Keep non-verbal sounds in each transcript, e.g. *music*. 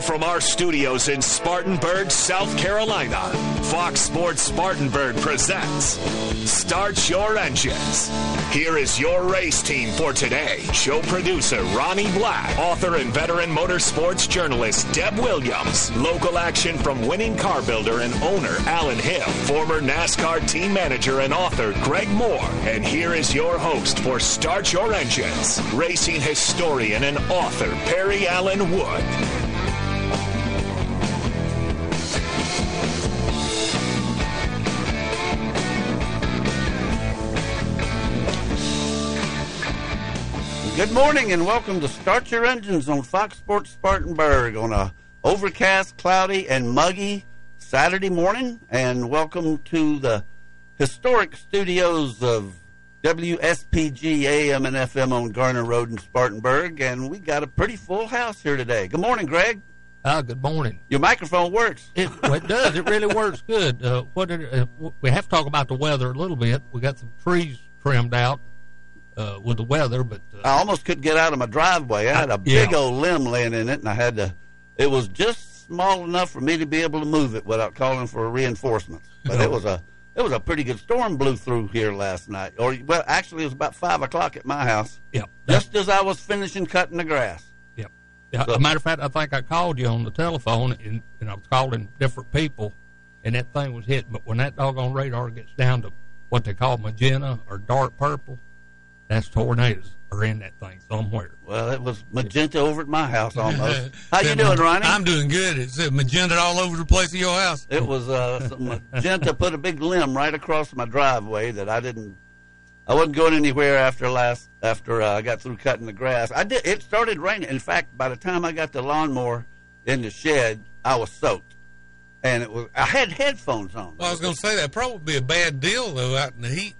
Live from our studios in Spartanburg, South Carolina, Fox Sports Spartanburg presents Start Your Engines. Here is your race team for today. Show producer Ronnie Black, author and veteran motorsports journalist Deb Williams, local action from winning car builder and owner Alan Hill, former NASCAR team manager and author Greg Moore. And here is your host for Start Your Engines, racing historian and author Perry Allen Wood. Good morning and welcome to Start Your Engines on Fox Sports Spartanburg on a overcast, cloudy, and muggy Saturday morning. And welcome to the historic studios of WSPG AM and FM on Garner Road in Spartanburg. And we got a pretty full house here today. Good morning, Greg. Uh, good morning. Your microphone works. It, it does. It really works good. Uh, what uh, we have to talk about the weather a little bit. We got some trees trimmed out uh, with the weather, but uh, I almost couldn't get out of my driveway. I had a Yeah. big old limb laying in it, and I had to. It was just small enough for me to be able to move it without calling for reinforcements. But it was a it was a pretty good storm blew through here last night. Or well, actually, it was about five o'clock at my house, yeah, just as I was finishing cutting the grass. yeah. yeah. So- a matter of fact, I think I called you on the telephone, and, and I was calling different people, and that thing was hitting. But when that doggone radar gets down to what they call magenta or dark purple, that's tornadoes are in that thing somewhere. Well, it was magenta over at my house almost. *laughs* How you doing, Ronnie? I'm doing good. It's magenta all over the place in your house. It was uh, some magenta put a big limb right across my driveway that I didn't. I wasn't going anywhere after last after uh, I got through cutting the grass. I did. It started raining. In fact, by the time I got the lawnmower in the shed, I was soaked, and it was. I had headphones on. Well, I was going to say that probably be a bad deal though out in the heat.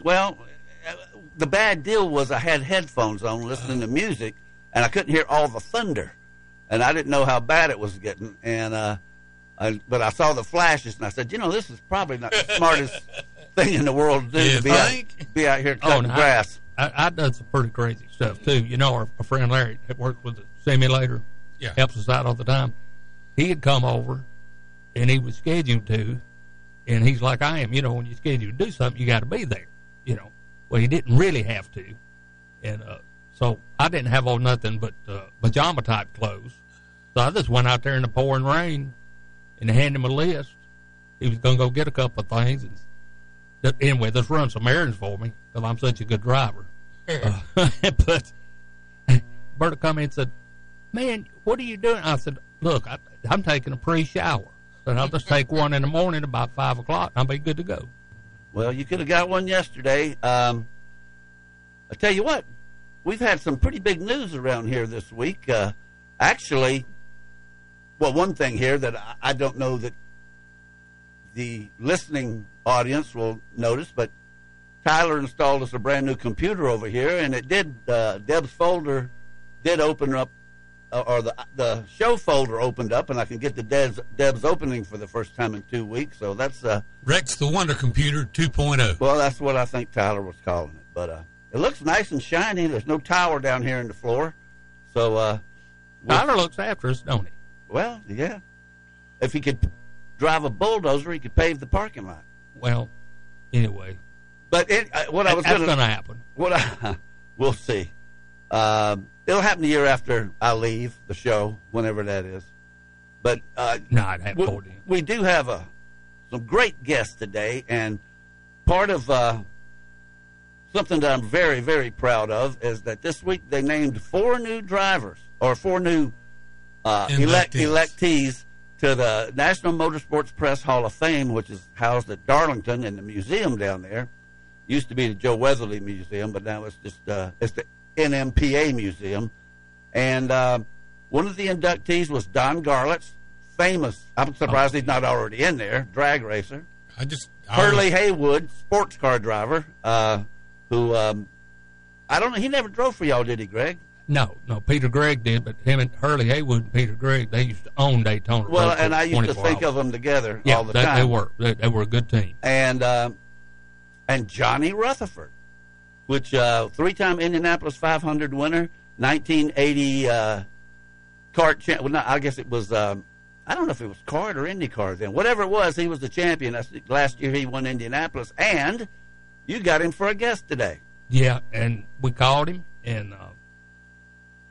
Well, the bad deal was I had headphones on listening to music, and I couldn't hear all the thunder, and I didn't know how bad it was getting. And uh, I, but I saw the flashes, and I said, you know, this is probably not the smartest *laughs* thing in the world to do You to be out, be out here cutting no, grass. I, I, I done some pretty crazy stuff too. You know, our, our friend Larry that works with the simulator, Yeah. helps us out all the time. He had come over, and he was scheduled to, and he's like I am. You know, when you schedule to do something, you got to be there. You know, well, he didn't really have to, and uh, so I didn't have on nothing but uh, pajama type clothes. So I just went out there in the pouring rain, and handed him a list. He was gonna go get a couple of things, and anyway, just run some errands for me because I'm such a good driver. Uh, *laughs* but Berta come in and said, "Man, what are you doing?" I said, "Look, I, I'm taking a pre-shower, and I'll just take one in the morning about five o'clock. and I'll be good to go." Well, you could have got one yesterday. Um, I tell you what, we've had some pretty big news around here this week. Uh, actually, well, one thing here that I, don't know that the listening audience will notice, but Tyler installed us a brand new computer over here, and it did. Uh, Deb's folder did open up, uh, or the the show folder opened up, and I can get the Deb's Deb's opening for the first time in two weeks. So that's uh, Rex the Wonder Computer oh. 2.0. well, that's what I think Tyler was calling it. But uh, it looks nice and shiny. There's no tower down here in the floor. So, uh, Well- Tyler looks after us, don't he? well, yeah. If he could drive a bulldozer, he could pave the parking lot. Well, anyway, But it, uh, what I was going going to happen. what I, *laughs* we'll see. Um, it'll happen the year after I leave the show, whenever that is. But uh, No, I'd have we, we do have a some great guests today, and part of uh, something that I'm very very proud of is that this week they named four new drivers or four new uh, elect, electees to the National Motorsports Press Hall of Fame, which is housed at Darlington in the museum down there. Used to be the Joe Weatherly Museum, but now it's just uh, it's the NMPA Museum. And uh, one of the inductees was Don Garlits, famous. I'm surprised he's not already in there. Drag racer. I just I Hurley always- Haywood, sports car driver, uh, who um, I don't know. He never drove for y'all, did he, Greg? No, no, Peter Gregg did, but him and Hurley Haywood and Peter Gregg, they used to own Daytona. Well, Road and I used to think hours. of them together yeah, all the they, time. they were they, they were a good team. and uh, and Johnny Rutherford, which uh, three-time Indianapolis 500 winner, 1980, uh, CART champ. Well, not, I guess it was. Um, I don't know if it was CART or IndyCar then. Whatever it was, he was the champion. That's, last year he won Indianapolis, and you got him for a guest today. Yeah, and we called him, and uh,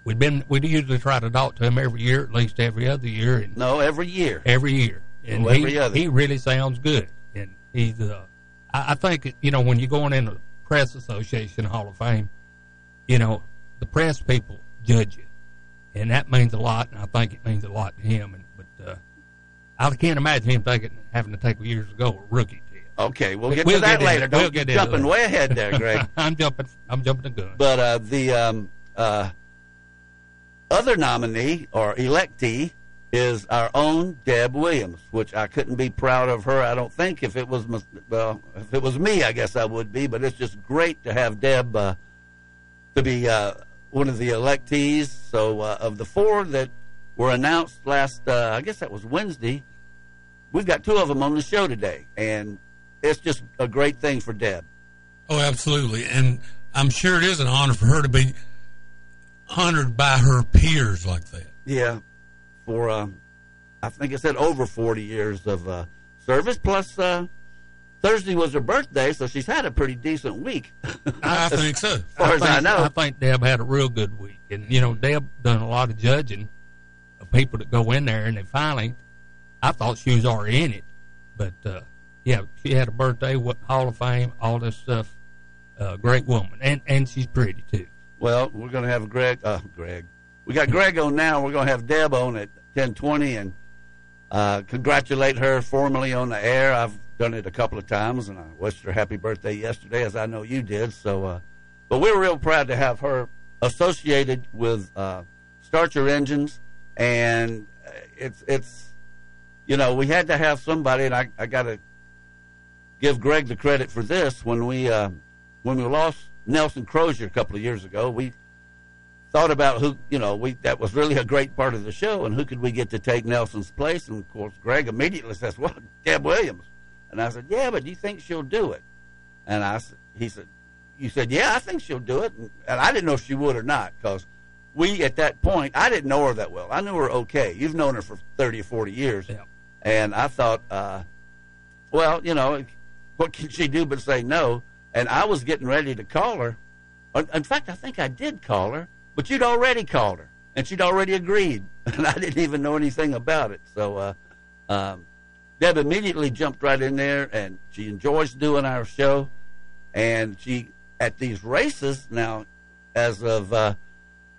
we'd been we usually try to talk to him every year, at least every other year, and No, every year. every year, and Well, every he other. he really sounds good, and he's uh, I, I think you know when you're going in the press association Hall of Fame, you know the press people judge you, and that means a lot, and I think it means a lot to him, and but uh, I can't imagine him taking having to take years ago a rookie test. Okay, we'll get We'll to that get into- later. Don't we'll get jumping way ahead there, Greg. *laughs* I'm jumping, I'm jumping the gun. But uh, the um, uh, other nominee or electee is our own Deb Williams, which I couldn't be proud of her. I don't think if it was well, if it was me, I guess I would be. But it's just great to have Deb uh, to be uh, one of the electees. So uh, of the four that were announced last, uh, I guess that was Wednesday. We've got two of them on the show today, and it's just a great thing for Deb. Oh, absolutely. And I'm sure it is an honor for her to be honored by her peers like that. Yeah, for uh, I think it said over forty years of uh, service. Plus, uh, Thursday was her birthday, so she's had a pretty decent week. *laughs* I think so. as far as I know. I think Deb had a real good week, and you know Deb done a lot of judging of people that go in there, and they finally, I thought she was already in it, but uh, yeah, she had a birthday, what Hall of Fame, all this stuff. Uh, great woman, and and she's pretty too. Well, we're going to have Greg. Uh, Greg, we got Greg on now. We're going to have Deb on at ten twenty, and uh, congratulate her formally on the air. I've done it a couple of times, and I wished her happy birthday yesterday, as I know you did. So, uh, but we're real proud to have her associated with uh, Start Your Engines, and uh, it's it's you know we had to have somebody, and I I got to give Greg the credit for this when we uh, when we lost Nelson Crozier a couple of years ago. We thought about who you know we that was really a great part of the show, and who could we get to take Nelson's place? And of course, Greg immediately says, "Well, *laughs* Deb Williams." And I said, "Yeah, but do you think she'll do it?" And I "He said, you said, yeah, I think she'll do it." And, and I didn't know if she would or not because we at that point I didn't know her that well. I knew her okay. You've known her for thirty or forty years, Yeah. and I thought, uh, well, you know, what can she do but say no? And I was getting ready to call her. In in fact, I think I did call her, but you'd already called her, and she'd already agreed, *laughs* and I didn't even know anything about it. So, uh, um, Deb immediately jumped right in there, and she enjoys doing our show. And she at these races now, as of uh,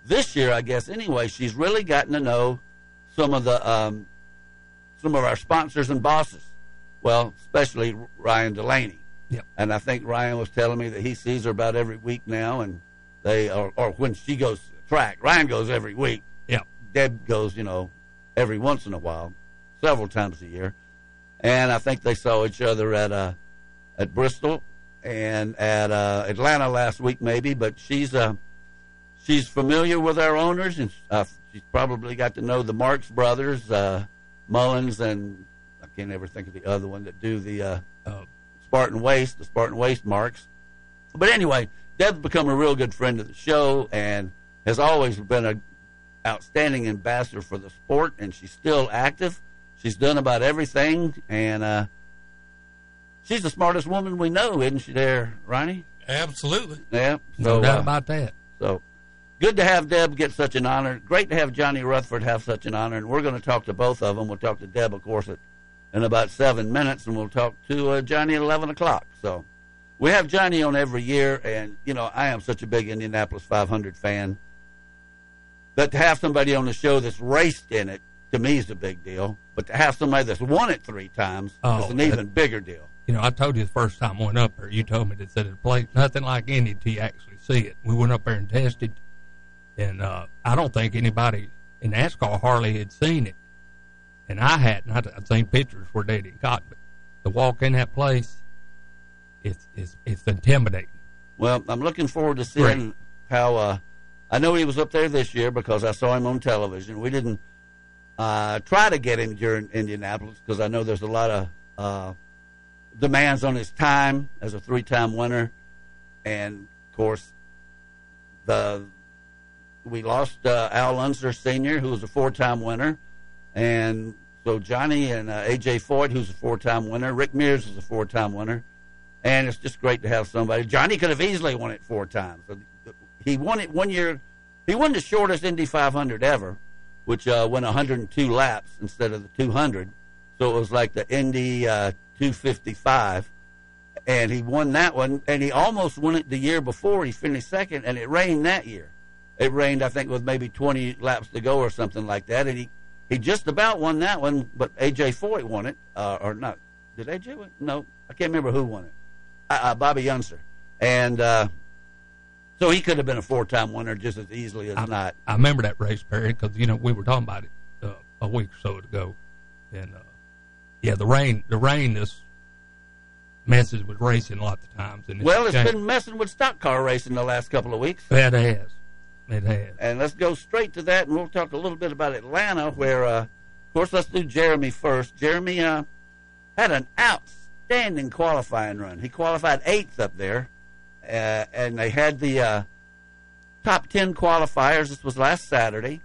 this year, I guess anyway, she's really gotten to know some of the um, some of our sponsors and bosses. Well, especially Ryan Delaney. Yep. And I think Ryan was telling me that he sees her about every week now, and they or, or when she goes to track. Ryan goes every week. Yeah. Deb goes, you know, every once in a while, several times a year. And I think they saw each other at uh, at Bristol and at uh, Atlanta last week, maybe. But she's uh, she's familiar with our owners, and uh, she's probably got to know the Marks brothers, uh, Mullins, and I can't ever think of the other one that do the uh, Uh, Spartan Waste, the Spartan Waste Marks. But anyway, Deb's become a real good friend of the show and has always been a outstanding ambassador for the sport, and she's still active. She's done about everything, and uh, she's the smartest woman we know, isn't she? There, Ronnie. Absolutely. Yeah. no So, doubt uh, about that. so good to have Deb get such an honor. Great to have Johnny Rutherford have such an honor. And we're going to talk to both of them. We'll talk to Deb, of course, at, in about seven minutes, and we'll talk to uh, Johnny at 11 o'clock. So we have Johnny on every year. And, you know, I am such a big Indianapolis 500 fan that to have somebody on the show that's raced in it, to me, is a big deal. But to have somebody that's won it three times Oh, is an that- even bigger deal. You know, I told you the first time I went up there, you told me that said it played nothing like Indy until you actually see it. We went up there and tested, and uh, I don't think anybody in NASCAR hardly had seen it, and I hadn't. I'd, I'd seen pictures where they didn't caught, but to walk in that place, it's it's it's intimidating. Well, I'm looking forward to seeing Great. how. Uh, I know he was up there this year because I saw him on television. We didn't uh, try to get him during Indianapolis because I know there's a lot of uh, demands on his time as a three-time winner, and of course, the we lost uh, Al Unser Senior, who was a four-time winner, and so Johnny and uh, AJ Foyt, who's a four-time winner, Rick Mears is a four-time winner, and it's just great to have somebody. Johnny could have easily won it four times. He won it one year. He won the shortest Indy 500 ever, which uh, went 102 laps instead of the 200. So it was like the Indy uh, 255, and he won that one. And he almost won it the year before. He finished second, and it rained that year. It rained, I think, with maybe 20 laps to go or something like that, and he he just about won that one. But AJ Foyt won it, uh, or not? Did AJ win? No, I can't remember who won it. Uh, Bobby Unser, and uh, so he could have been a four-time winner just as easily as I, not. I remember that race, Perry, because you know we were talking about it uh, a week or so ago, and uh, yeah, the rain, the rain is messes with racing lots of times. And Well, it's changed. been messing with stock car racing the last couple of weeks. it has, it has. And let's go straight to that, and we'll talk a little bit about Atlanta, where, uh, of course, let's do Jeremy first. Jeremy uh, had an outstanding qualifying run. He qualified eighth up there, uh, and they had the uh, top 10 qualifiers. This was last Saturday.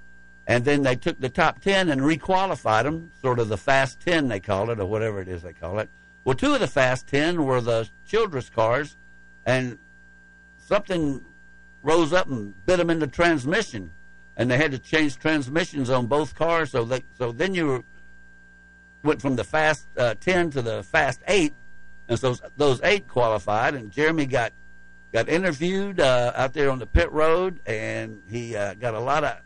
And then they took the top 10 and requalified them, sort of the fast 10, they call it, or whatever it is they call it. Well, two of the fast 10 were the Childress cars, and something rose up and bit them in the transmission, and they had to change transmissions on both cars. So they, so then you were, went from the fast uh, ten to the fast eight, and so those eight qualified. And Jeremy got got interviewed uh, out there on the pit road, and he uh, got a lot of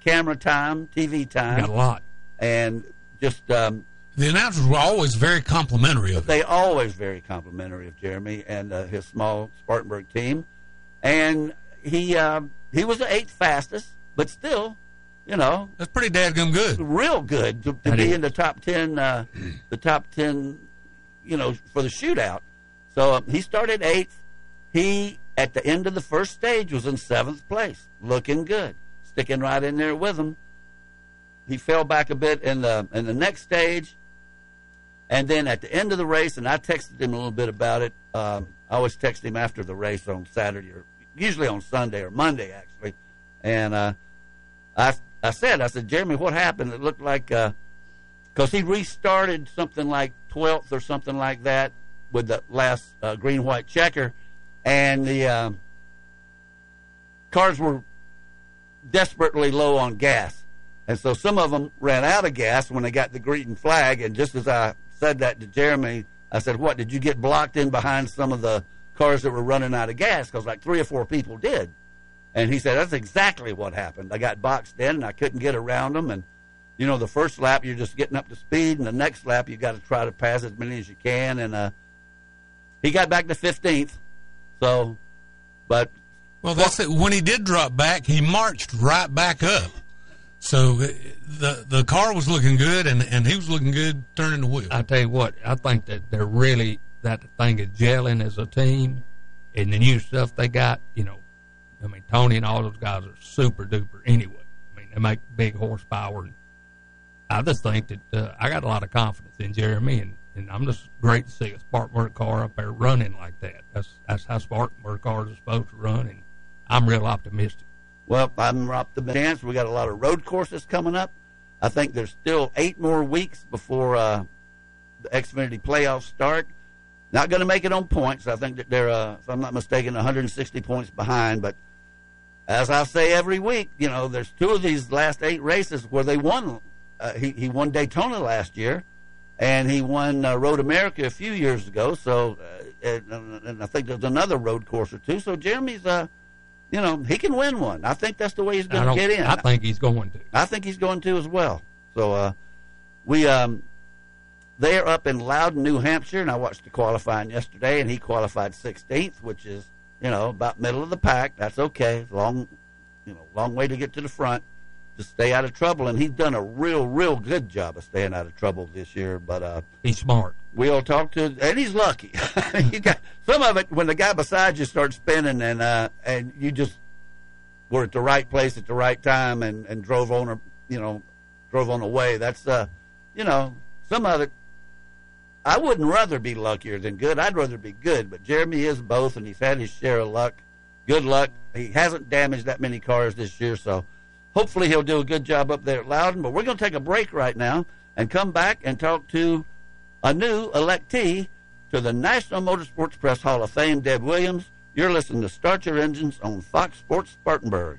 camera time, TV time, Got a lot. and just um, The announcers were always very complimentary of they always very complimentary of Jeremy and uh, his small Spartanburg team, and he um, he was the eighth fastest, but still, you know, That's pretty dadgum good. real good to, to be in the top ten, uh, the top ten, you know, for the shootout. So um, he started eighth. He at the end of the first stage was in seventh place, looking good, sticking right in there with him. He fell back a bit in the in the next stage, and then at the end of the race, and I texted him a little bit about it. Um, I always text him after the race on Saturday or usually on Sunday or Monday actually, and uh, I I said I said Jeremy, what happened? It looked like because he restarted something like twelfth or something like that with the last uh, green white checker, and the um, cars were desperately low on gas. And so some of them ran out of gas when they got the green flag. And just as I said that to Jeremy, I said, What, did you get blocked in behind some of the cars that were running out of gas? Because like three or four people did. And he said, That's exactly what happened. I got boxed in and I couldn't get around them. And, you know, the first lap, you're just getting up to speed. And the next lap, you got to try to pass as many as you can. And uh, he got back to 15th. So, but Well, that's it. When he did drop back, he marched right back up. So uh, the the car was looking good, and, and he was looking good turning the wheel. I tell you what, I think that they're really that thing is gelling as a team, and the new stuff they got. You know, I mean, Tony and all those guys are super duper anyway. I mean, they make big horsepower, and I just think that uh, I got a lot of confidence in Jeremy, and, and I'm just great to see a Spartanburg car up there running like that. That's that's how Spartanburg cars are supposed to run, and I'm real optimistic. Well, I'm optimistic. We got a lot of road courses coming up. I think there's still eight more weeks before uh, the Xfinity playoffs start. Not going to make it on points. I think that they're, uh, if I'm not mistaken, 160 points behind. But as I say every week, you know, there's two of these last eight races where they won. Uh, he, he won Daytona last year, and he won uh, Road America a few years ago. So, uh, and, and I think there's another road course or two. So Jeremy's, uh, you know, he can win one. I think that's the way he's going to get in. I think he's going to. I think he's going to as well. So uh, we um, they are up in Loudon, New Hampshire, and I watched the qualifying yesterday, and he qualified 16th, which is you know about middle of the pack. That's okay. Long, you know, long way to get to the front to stay out of trouble, and he's done a real, real good job of staying out of trouble this year. But uh, He's smart. we'll talk to, and he's lucky. *laughs* you got some of it when the guy beside you starts spinning, and uh, and you just were at the right place at the right time, and and drove on, a, you know, drove on the way. That's uh, you know, some of it. I wouldn't rather be luckier than good. I'd rather be good, but Jeremy is both, and he's had his share of luck good luck. He hasn't damaged that many cars this year, so hopefully he'll do a good job up there at Loudon. But we're going to take a break right now and come back and talk to a new electee to the National Motorsports Press Hall of Fame, Deb Williams. You're listening to Start Your Engines on Fox Sports Spartanburg.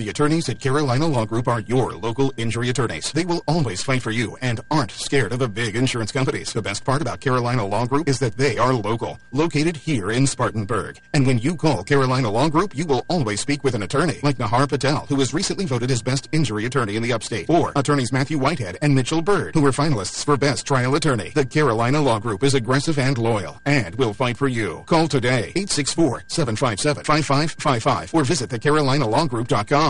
The attorneys at Carolina Law Group are your local injury attorneys. They will always fight for you and aren't scared of the big insurance companies. The best part about Carolina Law Group is that they are local, located here in Spartanburg. And when you call Carolina Law Group, you will always speak with an attorney like Nahar Patel, who was recently voted as best injury attorney in the upstate, or attorneys Matthew Whitehead and Mitchell Bird, who were finalists for best trial attorney. The Carolina Law Group is aggressive and loyal and will fight for you. Call today 864-757-5555 or visit thecarolinalawgroup.com.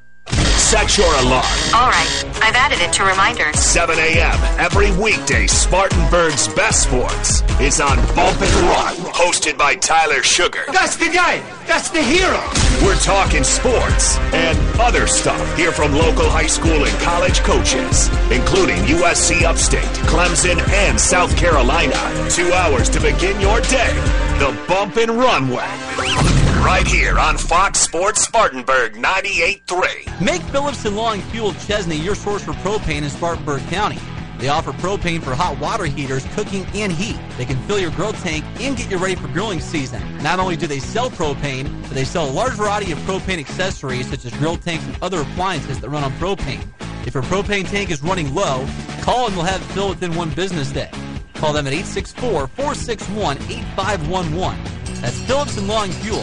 Set your alarm. All right, I've added it to reminders. 7 a.m. every weekday. Spartanburg's Best Sports is on Bump and Run, hosted by Tyler Sugar. That's the guy. That's the hero. We're talking sports and other stuff. Hear from local high school and college coaches, including USC Upstate, Clemson, and South Carolina. Two hours to begin your day. The Bump and Run way. Right here on Fox Sports Spartanburg 98.3. Make Phillips and Long Fuel Chesnee your source for propane in Spartanburg County. They offer propane for hot water heaters, cooking, and heat. They can fill your grill tank and get you ready for grilling season. Not only do they sell propane, but they sell a large variety of propane accessories such as grill tanks and other appliances that run on propane. If your propane tank is running low, call and we'll have it filled within one business day. Call them at 864 461 8511. That's Phillips and Long Fuel,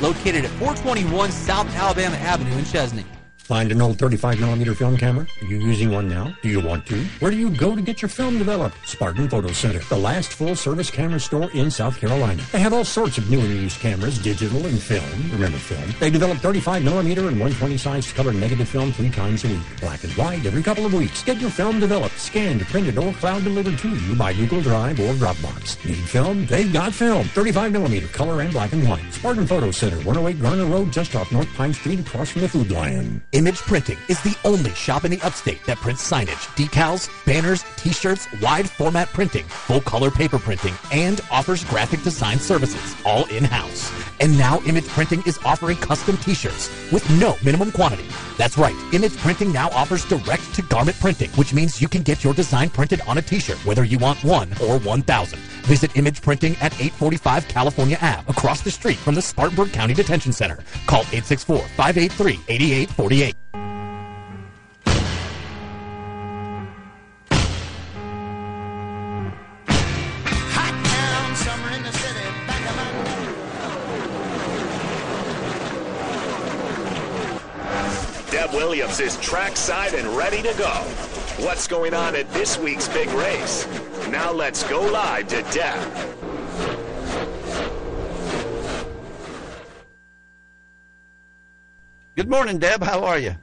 located at 421 South Alabama Avenue in Chesnee. Find an old 35 millimeter film camera? Are you using one now? Do you want to? Where do you go to get your film developed? Spartan Photo Center, the last full service camera store in South Carolina. They have all sorts of new and used cameras, digital and film. Remember film? They develop 35 millimeter and 120 size color negative film three times a week. Black and white every couple of weeks. Get your film developed, scanned, printed, or cloud delivered to you by Google Drive or Dropbox. Need film? They've got film. 35 millimeter color and black and white. Spartan Photo Center, 108 Garner Road, just off North Pine Street, across from the Food Lion. Image Printing is the only shop in the upstate that prints signage, decals, banners, t-shirts, wide format printing, full color paper printing, and offers graphic design services, all in-house. And now Image Printing is offering custom t-shirts with no minimum quantity. That's right, Image Printing now offers direct to garment printing, which means you can get your design printed on a t-shirt, whether you want one or 1,000. Visit Image Printing at 845 California Ave, across the street from the Spartanburg County Detention Center. Call 864-583-8848. Deb Williams is trackside and ready to go. What's going on at this week's big race? Now let's go live to Deb. Good morning, Deb. How are you?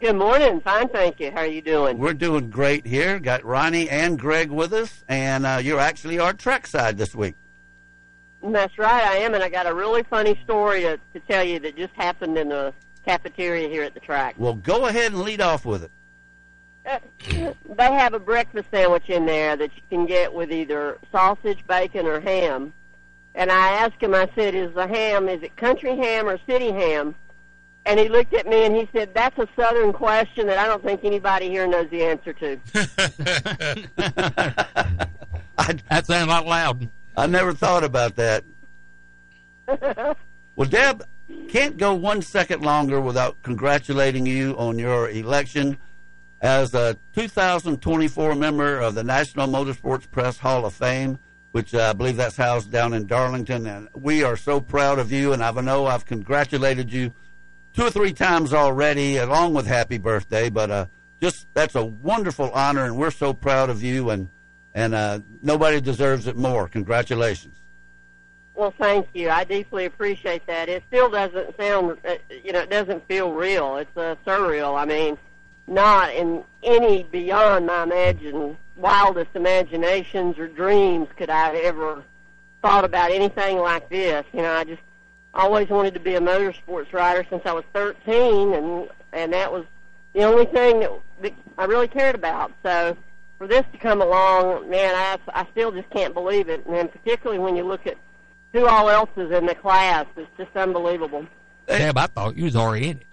Good morning. Fine, thank you. How are you doing? We're doing great here. Got Ronnie and Greg with us, and uh, you're actually our trackside this week. That's right, I am, and I got a really funny story to, to tell you that just happened in the cafeteria here at the track. Well, go ahead and lead off with it. Uh, *clears throat* they have a breakfast sandwich in there that you can get with either sausage, bacon, or ham. And I asked him, I said, is the ham, is it country ham or city ham? And he looked at me and he said, that's a southern question that I don't think anybody here knows the answer to. I, *laughs* that sounded out loud. I never thought about that. *laughs* well, Deb, can't go one second longer without congratulating you on your election as a 2024 member of the National Motorsports Press Hall of Fame, which uh, I believe that's housed down in Darlington. And we are so proud of you, and I know I've congratulated you two or three times already, along with happy birthday. But uh, just that's a wonderful honor, and we're so proud of you, and and uh, nobody deserves it more. Congratulations. Well, thank you. I deeply appreciate that. It still doesn't sound, uh, you know, it doesn't feel real. It's uh, surreal. I mean, not in any beyond my imagine wildest imaginations or dreams could I have ever thought about anything like this. You know, I just always wanted to be a motorsports rider since I was 13, and and that was the only thing that, that I really cared about. So for this to come along, man, I I still just can't believe it. And particularly when you look at who all else is in the class, it's just unbelievable. But I thought you was already in it.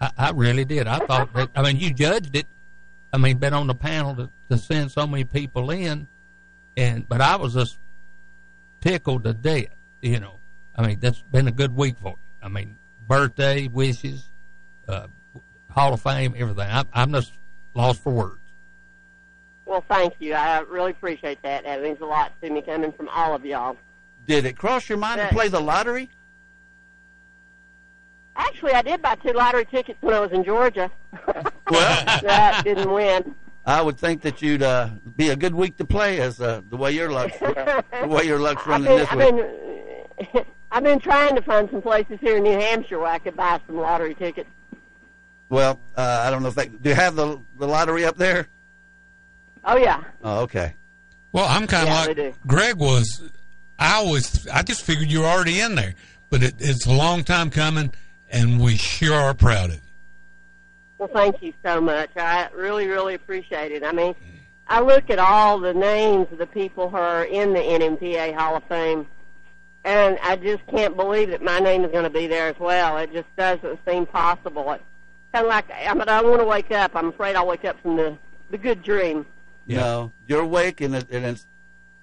I, I really did. I thought that. I mean, you judged it. I mean, been on the panel to, to send so many people in, and but I was just tickled to death. You know, I mean, that's been a good week for you. I mean, birthday wishes, uh, Hall of Fame, everything. I, I'm just lost for words. Well, thank you. I really appreciate that. That means a lot to me coming from all of y'all. Did it cross your mind to play the lottery? Actually, I did buy two lottery tickets when I was in Georgia. *laughs* Well, *laughs* that didn't win. I would think that you'd uh, be a good week to play, as uh, the way your luck's the way your luck's *laughs* running I've this been, week. I've been, I've been trying to find some places here in New Hampshire where I could buy some lottery tickets. Well, uh, I don't know if they do. You have the the lottery up there? Oh yeah. Oh, okay. Well, I'm kind of Yeah, like Greg was. I always, I just figured you were already in there, but it, it's a long time coming, and we sure are proud of you. Well, thank you so much. I really, really appreciate it. I mean, I look at all the names of the people who are in the NMPA Hall of Fame, and I just can't believe that my name is going to be there as well. It just doesn't seem possible. It's kind of like I mean, I don't want to wake up. I'm afraid I'll wake up from the the good dream. No, you're awake and, it, and it's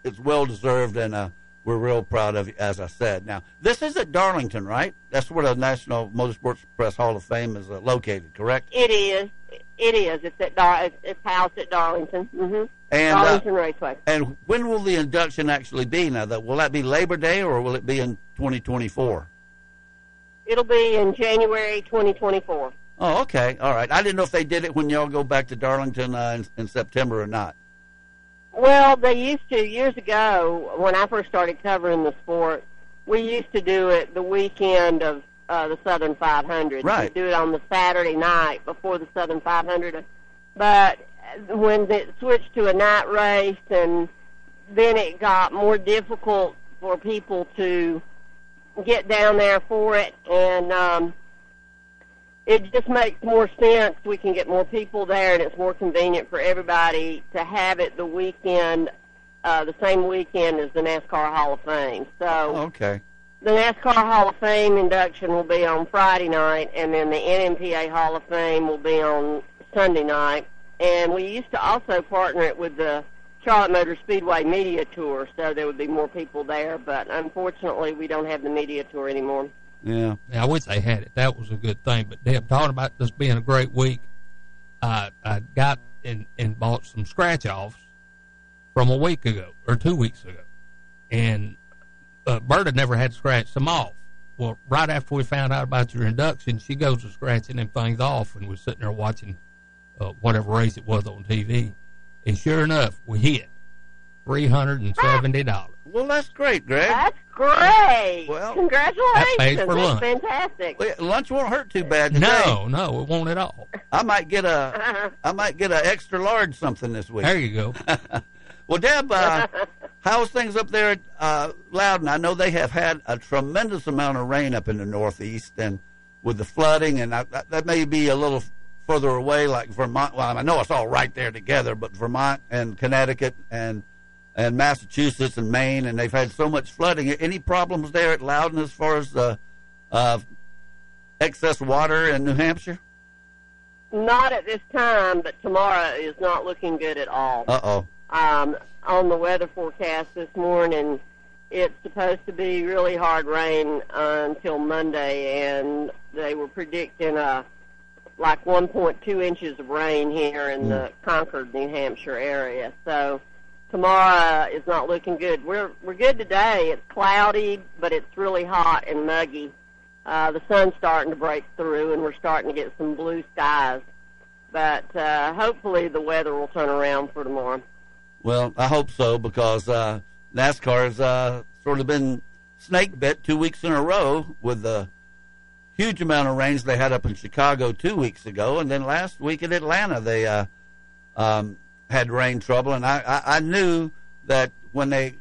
it's well deserved, and uh, we're real proud of you, as I said. Now, this is at Darlington, right? That's where the National Motorsports Press Hall of Fame is uh, located, correct? It is. It is. It's at Dar- it's, housed at Darlington. hmm And, uh, Darlington Raceway. And when will the induction actually be? Now, that will that be Labor Day or will it be in 2024? It'll be in January 2024. Oh, okay, all right. I didn't know if they did it when y'all go back to Darlington uh, in, in September or not. Well, they used to years ago when I first started covering the sport. We used to do it the weekend of uh, the Southern 500. Right. We'd do it on the Saturday night before the Southern 500. But when it switched to a night race, and then it got more difficult for people to get down there for it, and um, it just makes more sense. We can get more people there, and it's more convenient for everybody to have it the weekend, uh, the same weekend as the NASCAR Hall of Fame. So Okay. The NASCAR Hall of Fame induction will be on Friday night, and then the NMPA Hall of Fame will be on Sunday night. And we used to also partner it with the Charlotte Motor Speedway Media Tour, so there would be more people there. But unfortunately, we don't have the media tour anymore. Yeah. Yeah, I wish they had it. That was a good thing. But Deb, talking about this being a great week, I I got and and bought some scratch offs from a week ago or two weeks ago, and uh, Berta never had scratched them off. Well, right after we found out about your induction, she goes to scratching them things off, and we're sitting there watching uh, whatever race it was on TV, and sure enough, we hit three hundred and seventy dollars. Well, that's great, Greg. That's great! Well, congratulations! that pays for That's lunch. fantastic. Well, lunch won't hurt too bad today. No, no, it won't at all. I might get a I might get a extra large something this week. There you go. *laughs* well, Deb, uh, *laughs* how's things up there at uh, Loudon? I know they have had a tremendous amount of rain up in the Northeast, and with the flooding, and I, that, that may be a little further away, like Vermont. Well, I know it's all right there together, but Vermont and Connecticut and and Massachusetts and Maine, and they've had so much flooding. Any problems there at Loudon as far as the uh, excess water in New Hampshire? Not at this time, but tomorrow is not looking good at all. Uh oh. Um, on the weather forecast this morning, it's supposed to be really hard rain uh, until Monday, and they were predicting uh, like 1.2 inches of rain here in the Concord, New Hampshire area. So tomorrow is not looking good. We're we're good today. It's cloudy, but it's really hot and muggy. uh, the sun's starting to break through, and we're starting to get some blue skies. But uh, hopefully, the weather will turn around for tomorrow. Well, I hope so because uh, NASCAR's uh, sort of been snake bit two weeks in a row with the huge amount of rains they had up in Chicago two weeks ago, and then last week in Atlanta they uh, um, had rain trouble, and I, I, I knew that when they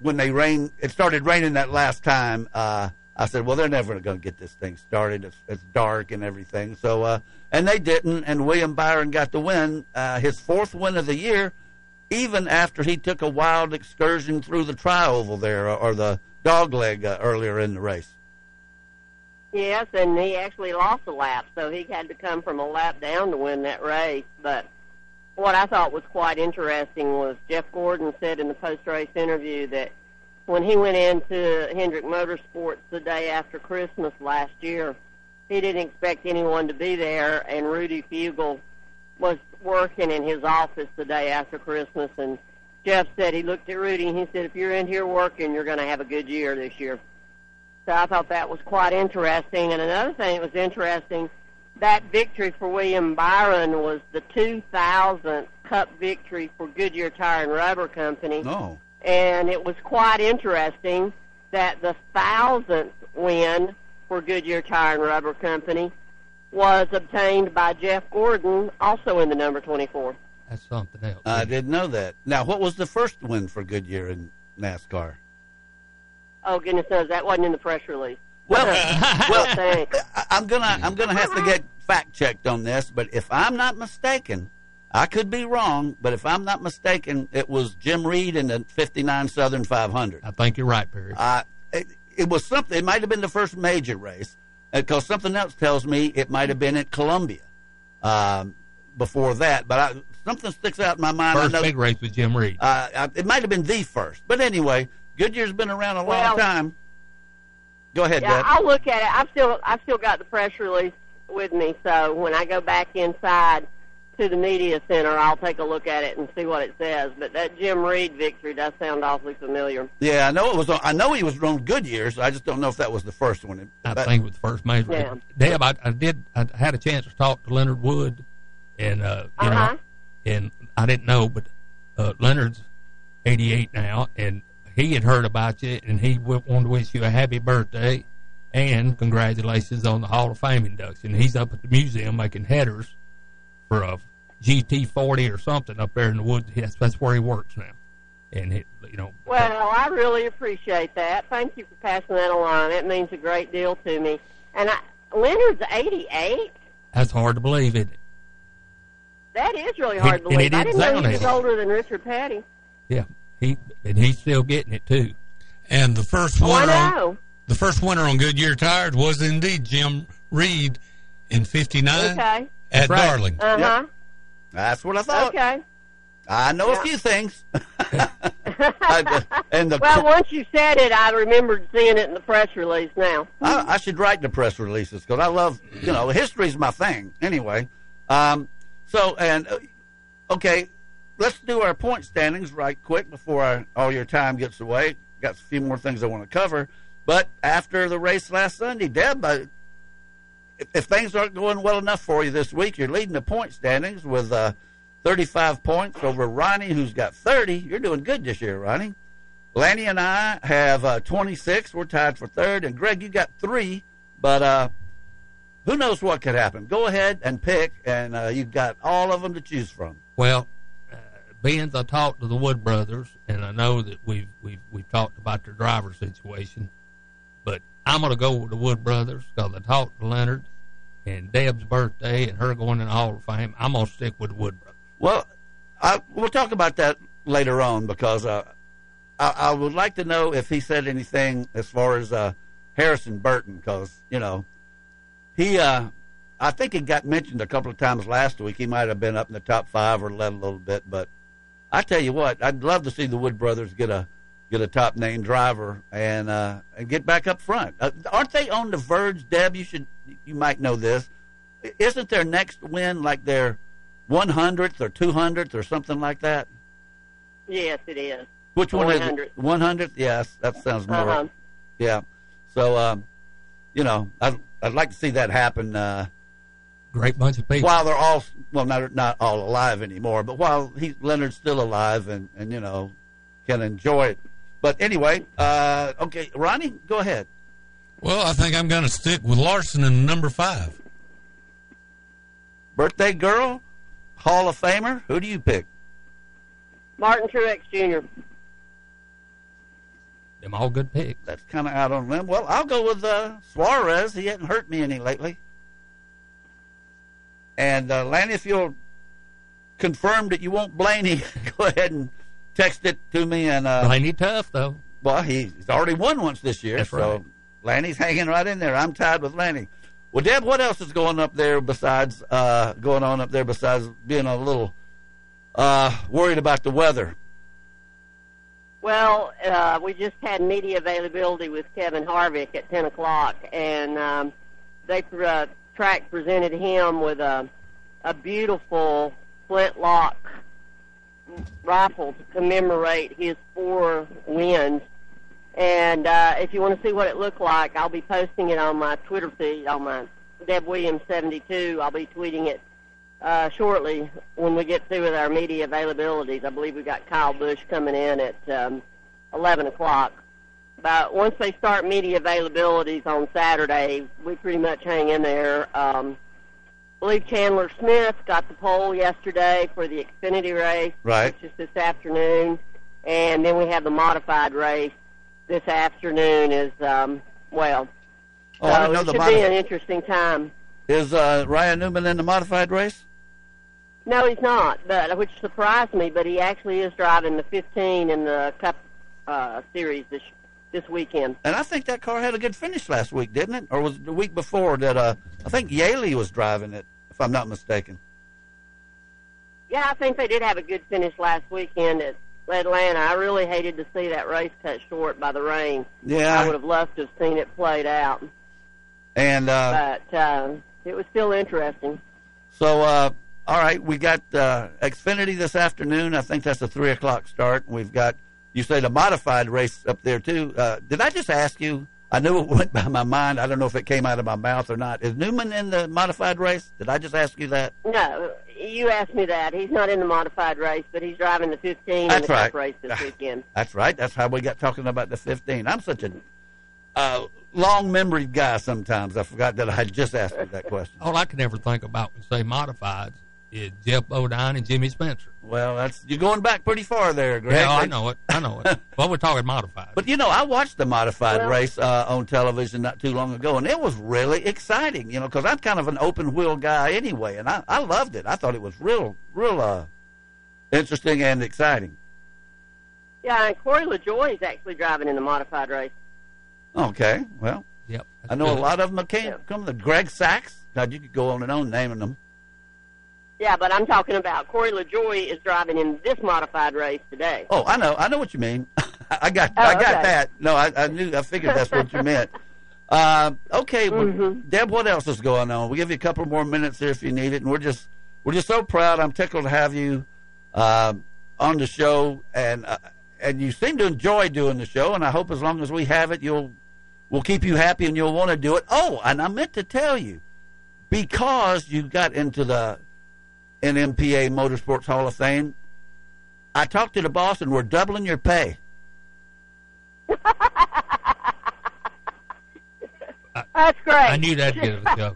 when they rain, it started raining that last time. Uh, I said, well, they're never going to get this thing started. It's, it's dark and everything. So, uh, and they didn't. And William Byron got the win, uh, his fourth win of the year, even after he took a wild excursion through the tri-oval there, or, or the dog leg uh, earlier in the race. Yes, and he actually lost a lap, so he had to come from a lap down to win that race. But what I thought was quite interesting was Jeff Gordon said in the post-race interview that when he went into Hendrick Motorsports the day after Christmas last year, he didn't expect anyone to be there, and Rudy Fugle was working in his office the day after Christmas, and Jeff said he looked at Rudy and he said, "If you're in here working, you're going to have a good year this year." So I thought that was quite interesting. And another thing that was interesting, that victory for William Byron was the 2000th Cup victory for Goodyear Tire and Rubber Company. No. And it was quite interesting that the thousandth win for Goodyear Tire and Rubber Company was obtained by Jeff Gordon, also in the number 24. That's something else. I didn't know that. Now, what was the first win for Goodyear in NASCAR? Oh goodness knows that wasn't in the press release. Well, *laughs* well, thanks. I- I'm gonna I'm gonna have to get fact checked on this, but if I'm not mistaken, I could be wrong, but if I'm not mistaken, it was Jim Reed in the '59 Southern 500. I think you're right, Perry. Uh, it, it was something. It might have been the first major race, because something else tells me it might have been at Columbia um, before that. But I, something sticks out in my mind. First I know, big race with Jim Reed. uh, I- it might have been the first, but anyway, Goodyear's been around a long Well- time. Go ahead, Yeah, Deb. I'll look at it. I've still I've still got the press release with me, so when I go back inside to the media center, I'll take a look at it and see what it says. But that Jim Reed victory does sound awfully familiar. Yeah, I know it was. On, I know he was on Goodyear's. I just don't know if that was the first one. I That- think it was the first major. Yeah. Deb, I, I did. I had a chance to talk to Leonard Wood, and uh, you Uh-huh. know, and I didn't know, but uh, Leonard's 88 now, and he had heard about you, and he wanted to wish you a happy birthday and congratulations on the Hall of Fame induction. He's up at the museum making headers for a GT40 or something up there in the woods. That's, that's where he works now, and it, you know, Well, I really appreciate that. Thank you for passing that along. It means a great deal to me. And I, Leonard's 88. that's hard to believe, isn't it? That is really He- hard to believe. I didn't didn't know he was older than Richard Petty. Yeah, he and he's still getting it too. And the first Oh, I winner on know. the first winner on Goodyear tires was indeed Jim Reed in '59 Okay. at right. Darling. Uh huh. That's what I thought. Okay. I know Yeah. a few things. *laughs* And the Well, once you said it, I remembered seeing it in the press release. Now. I, I should write the press releases because I love, you know, history's my thing. Anyway, um, so and uh, okay, let's do our point standings right quick before our, all your time gets away. Got a few more things I want to cover, but after the race last Sunday, Deb, uh, if, if things aren't going well enough for you this week, you're leading the point standings with uh, 35 points over Ronnie, who's got 30. You're doing good this year, Ronnie. Lanny and I have uh, 26. We're tied for third. And Greg, you got three, but uh, who knows what could happen? Go ahead and pick, and uh, you've got all of them to choose from. Well, uh, being I talked to the Wood brothers, and I know that we've we've we've talked about their driver situation, but I'm going to go with the Wood brothers because I talked to Leonard and Deb's birthday and her going in the Hall of Fame. I'm going to stick with the Wood brothers. Well, I, we'll talk about that later on because uh, I, I would like to know if he said anything as far as uh, Harrison Burton because you know he. Uh, I think it got mentioned a couple of times last week. He might have been up in the top five or led a little bit, but I tell you what, I'd love to see the Wood brothers get a get a top name driver and uh, and get back up front. Uh, aren't they on the verge, Deb? You should you might know this. Isn't their next win like their 100th or 200th or something like that? Yes, it is. Which one is 100th. it? 100th? Yes, that sounds more. Uh-huh. Yeah. So, um, you know, I'd, I'd like to see that happen. Uh, Great bunch of people. while they're all well, not not all alive anymore, but while he Leonard's still alive and and you know can enjoy it. But anyway, uh, okay, Ronnie, go ahead. Well, I think I'm going to stick with Larson in number five. Birthday girl, Hall of Famer. Who do you pick? Martin Truex Jr. Them all good picks. That's kind of out on limb. Well, I'll go with uh, Suarez. He hasn't hurt me any lately. And uh, Lanny, if you'll confirm that you won't blame Blaney, *laughs* go ahead and text it to me. And uh, Blaney tough though. Well, he's already won once this year, That's so right. Lanny's hanging right in there. I'm tied with Lanny. Well, Deb, what else is going up there besides uh, going on up there besides being a little uh, worried about the weather? Well, uh, we just had media availability with Kevin Harvick at 10 o'clock, and um, they uh, track presented him with a a beautiful flintlock rifle to commemorate his four wins. And uh, if you want to see what it looked like, I'll be posting it on my Twitter feed on my Deb Williams 72. I'll be tweeting it uh, shortly when we get through with our media availabilities. I believe we got Kyle Busch coming in at um, 11 o'clock. But once they start media availabilities on Saturday, we pretty much hang in there. Um, I believe Chandler Smith got the pole yesterday for the Xfinity race, Right. which is this afternoon, and then we have the modified race this afternoon. Is um, well, Oh, I so didn't know it the should modi- be an interesting time. Is uh, Ryan Newman in the modified race? No, he's not, but which surprised me. But he actually is driving the 15 in the Cup uh, Series this this weekend. And I think that car had a good finish last week, didn't it? Or was it the week before that? Uh, I think Yeley was driving it, if I'm not mistaken. Yeah, I think they did have a good finish last weekend at Atlanta. I really hated to see that race cut short by the rain. Yeah. I would have loved to have seen it played out, And uh, but uh, it was still interesting. so, uh, all right, we got uh, Xfinity this afternoon. I think that's a three o'clock start. We've got you say the modified race up there too. Uh, did I just ask you? I knew it *laughs* went by my mind. I don't know if it came out of my mouth or not. Is Newman in the modified race? Did I just ask you that? No, you asked me that. He's not in the modified race, but he's driving the 15 in That's the right. Cup race this *laughs* weekend. That's right. That's how we got talking about the 15. I'm such a uh, long memory guy sometimes. I forgot that I had just asked you that *laughs* question. All I can ever think about when say modifieds is Geoff Bodine and Jimmy Spencer. Well, that's you're going back pretty far there, Greg. Yeah, I know it. I know it. *laughs* well, we're talking modified. But you know, I watched the modified Well- race uh, on television not too long ago, and it was really exciting. You know, because I'm kind of an open wheel guy anyway, and I, I loved it. I thought it was real, real uh, interesting and exciting. Yeah, and Corey LaJoie is actually driving in the modified race. Okay, well, yep. I know good. a lot of them came come the Greg Sacks. God, you could go on and on naming them. Yeah, but I'm talking about Corey LaJoie is driving in this modified race today. Oh, I know, I know what you mean. *laughs* I got, Oh, I got okay. that. No, I, I knew, I figured that's what you meant. *laughs* Uh, okay, well, Mm-hmm. Deb, what else is going on? We'll give you a couple more minutes here if you need it, and we're just, we're just so proud. I'm tickled to have you uh, on the show, and uh, and you seem to enjoy doing the show, and I hope as long as we have it, you'll, we'll keep you happy, and you'll want to do it. Oh, and I meant to tell you, because you got into the NMPA Motorsports Hall of Fame, I talked to the boss, and we're doubling your pay. *laughs* That's great. I knew that'd get us go.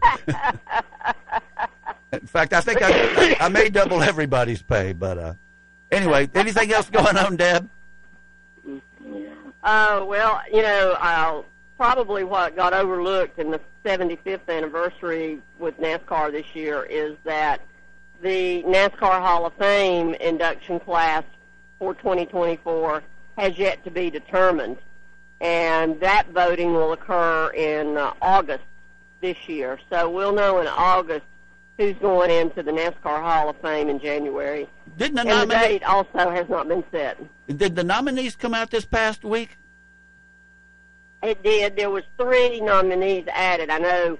In fact, I think I, I may double everybody's pay. But uh, anyway, anything else going on, Deb? Uh, well, you know, uh, probably what got overlooked in the 75th anniversary with NASCAR this year is that the NASCAR Hall of Fame induction class for 2024 has yet to be determined. And that voting will occur in uh, August this year. So we'll know in August who's going into the NASCAR Hall of Fame in January. Didn't the, and the date also has not been set. did the nominees come out this past week? It did. There was three nominees added. I know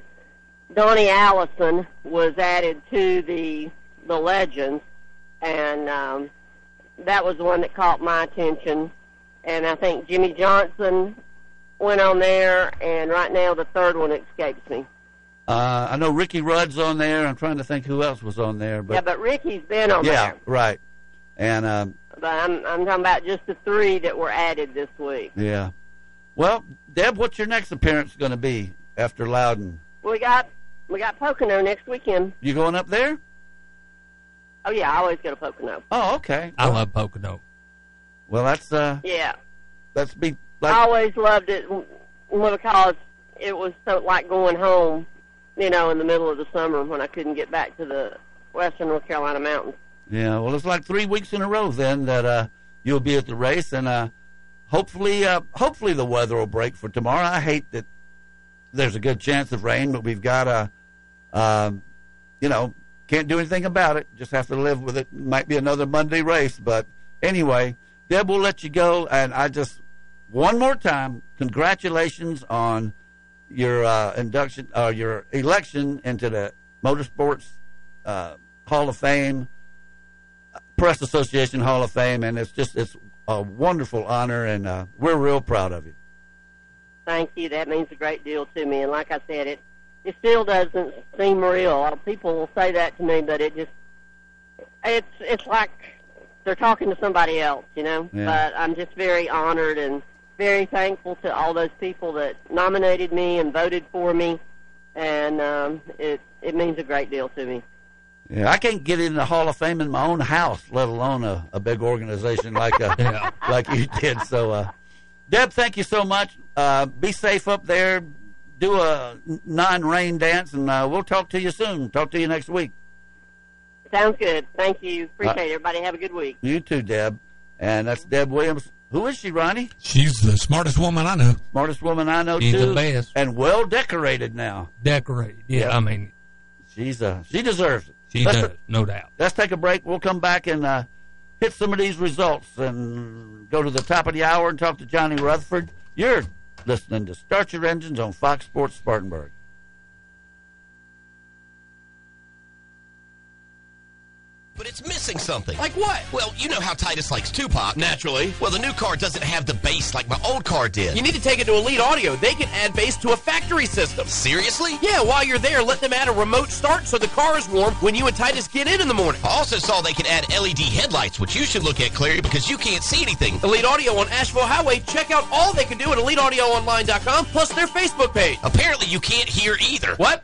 Donnie Allison was added to the the legends, and um, that was the one that caught my attention. And I think Jimmie Johnson went on there, and right now the third one escapes me. Uh, I know Ricky Rudd's on there. I'm trying to think who else was on there, but yeah, but Ricky's been on yeah, there. right. And um, But I'm I'm talking about just the three that were added this week. yeah. Well, Deb, what's your next appearance going to be after Loudon? We got we got Pocono next weekend. You going up there? Oh yeah, I always go to Pocono. Oh, okay. I love Pocono. Well, that's uh, Yeah, that's be I always loved it w- because it was so like going home, you know, in the middle of the summer when I couldn't get back to the western North Carolina mountains. yeah. Well, it's like three weeks in a row then that uh, you'll be at the race, and uh, hopefully, uh, hopefully the weather will break for tomorrow. I hate that there's a good chance of rain, but we've got a, um, you know, can't do anything about it. Just have to live with it. Might be another Monday race, but anyway, Deb, we'll let you go. And I just one more time, congratulations on your uh, induction or your election into the Motorsports uh, Hall of Fame, Press Association Hall of Fame, and it's just it's a wonderful honor, and uh, we're real proud of you. Thank you. That means a great deal to me. And like I said, it it still doesn't seem real. People will say that to me, but it just it's it's like they're talking to somebody else, you know. Yeah. But I'm just very honored and very thankful to all those people that nominated me and voted for me, and um, it it means a great deal to me. Yeah, I can't get in the Hall of Fame in my own house, let alone a, a big organization like uh, Yeah. *laughs* like you did. So, uh, Deb, thank you so much. Uh, be safe up there. Do a non-rain dance, and uh, we'll talk to you soon. Talk to you next week. Sounds good. Thank you. Appreciate it. Everybody have a good week. You too, Deb. And that's Deb Williams. Who is she, Ronnie? She's the smartest woman I know. Smartest woman I know She's too. the best. and well decorated now. Decorated. Yeah, Yeah. I mean, She's uh, she deserves it. she Let's- does, no doubt. Let's take a break. We'll come back and uh, hit some of these results and go to the top of the hour and talk to Johnny Rutherford. You're listening to Start Your Engines on Fox Sports Spartanburg. But it's missing something. Like what? Well, you know how Titus likes Tupac. Naturally. Well, the new car doesn't have the bass like my old car did. You need to take it to Elite Audio. They can add bass to a factory system. Seriously? Yeah, while you're there, let them add a remote start so the car is warm when you and Titus get in in the morning. I also saw they can add LED headlights, which you should look at, Clary, because you can't see anything. Elite Audio on Asheville Highway. Check out all they can do at EliteAudioOnline.com, plus their Facebook page. Apparently, you can't hear either. What?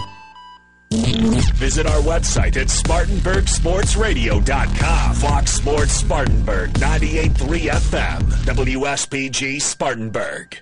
Visit our website at SpartanburgSportsRadio.com. Fox Sports Spartanburg, 98.3 FM, WSPG Spartanburg.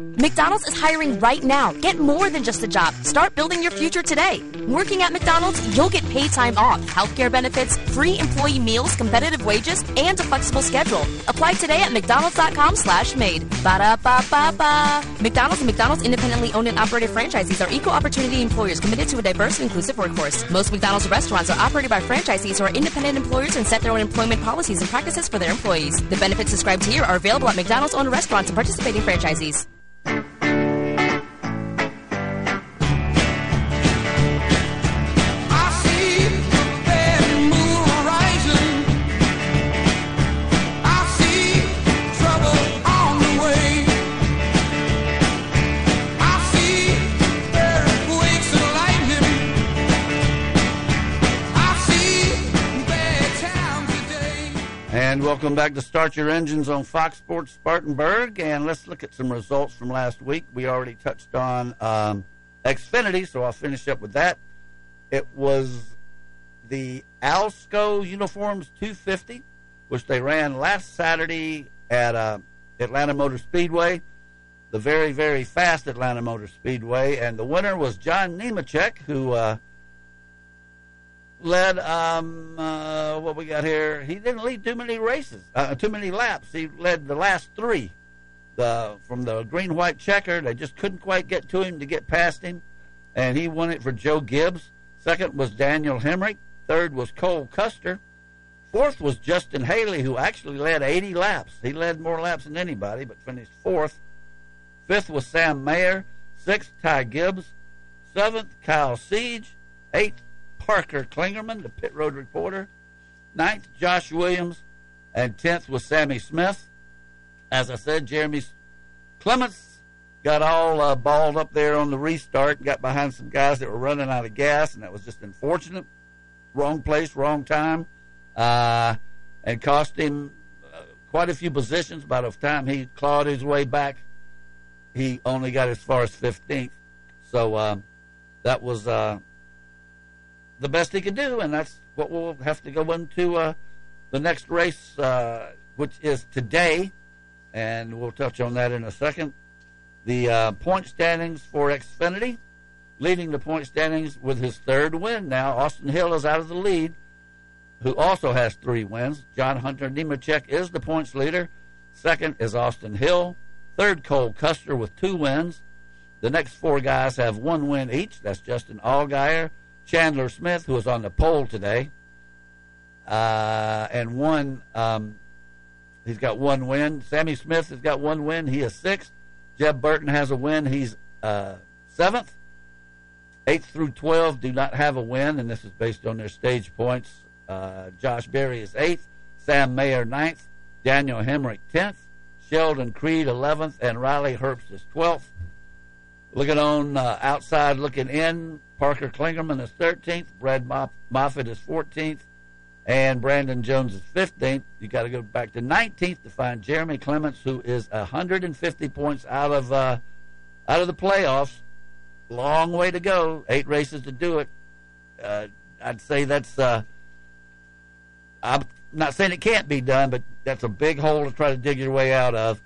McDonald's is hiring right now. Get more than just a job. Start building your future today. Working at McDonald's, you'll get paid time off, healthcare benefits, free employee meals, competitive wages, and a flexible schedule. Apply today at mcdonalds.com slash made. Ba-da-ba-ba-ba. McDonald's and McDonald's independently owned and operated franchisees are equal opportunity employers committed to a diverse and inclusive workforce. Most McDonald's restaurants are operated by franchisees who are independent employers and set their own employment policies and practices for their employees. The benefits described here are available at McDonald's owned restaurants and participating franchisees thank you. And welcome back to Start Your Engines on Fox Sports Spartanburg. And let's look at some results from last week. We already touched on um, Xfinity, so I'll finish up with that. It was the Alsco Uniforms 250, which they ran last Saturday at uh, Atlanta Motor Speedway, the very, very fast Atlanta Motor Speedway. And the winner was John Nemechek, who. Uh, led um uh, what we got here. He didn't lead too many races, uh, too many laps. He led the last three. The from the green white checker, they just couldn't quite get to him to get past him, and he won it for Joe Gibbs. Second was Daniel Hemric. Third was Cole Custer. Fourth was Justin Haley, who actually led 80 laps. He led more laps than anybody, but finished fourth. Fifth was Sam Mayer. Sixth, Ty Gibbs. Seventh, Kyle Sieg. Eighth, Parker Kligerman, the pit road reporter. Ninth, Josh Williams. And tenth was Sammy Smith. As I said, Jeremy Clements got all uh, balled up there on the restart, and got behind some guys that were running out of gas, and that was just unfortunate. Wrong place, wrong time, uh, and cost him uh, quite a few positions. By the time he clawed his way back, he only got as far as 15th. So um, that was uh, the best he could do, and that's what we'll have to go into uh, the next race, uh, which is today, and we'll touch on that in a second. The uh, point standings for Xfinity, leading the point standings with his third win now. Austin Hill is out of the lead, who also has three wins. John Hunter Nemechek is the points leader. Second is Austin Hill. Third, Cole Custer with two wins. The next four guys have one win each. That's Justin Allgaier, Chandler Smith, who was on the pole today, uh, and one. Um, he's got one win. Sammy Smith has got one win. He is sixth. Jeb Burton has a win. He's uh, seventh. Eighth through twelve do not have a win, and this is based on their stage points. Uh, Josh Berry is eighth. Sam Mayer ninth. Daniel Hemric tenth. Sheldon Creed eleventh, and Riley Herbst is twelfth. Looking on uh, outside, looking in, Parker Kligerman is 13th, Brad Moffitt is 14th, and Brandon Jones is 15th. You got to go back to 19th to find Jeremy Clements, who is 150 points out of uh, out of the playoffs. Long way to go. Eight races to do it. Uh, I'd say that's. Uh, I'm not saying it can't be done, but that's a big hole to try to dig your way out of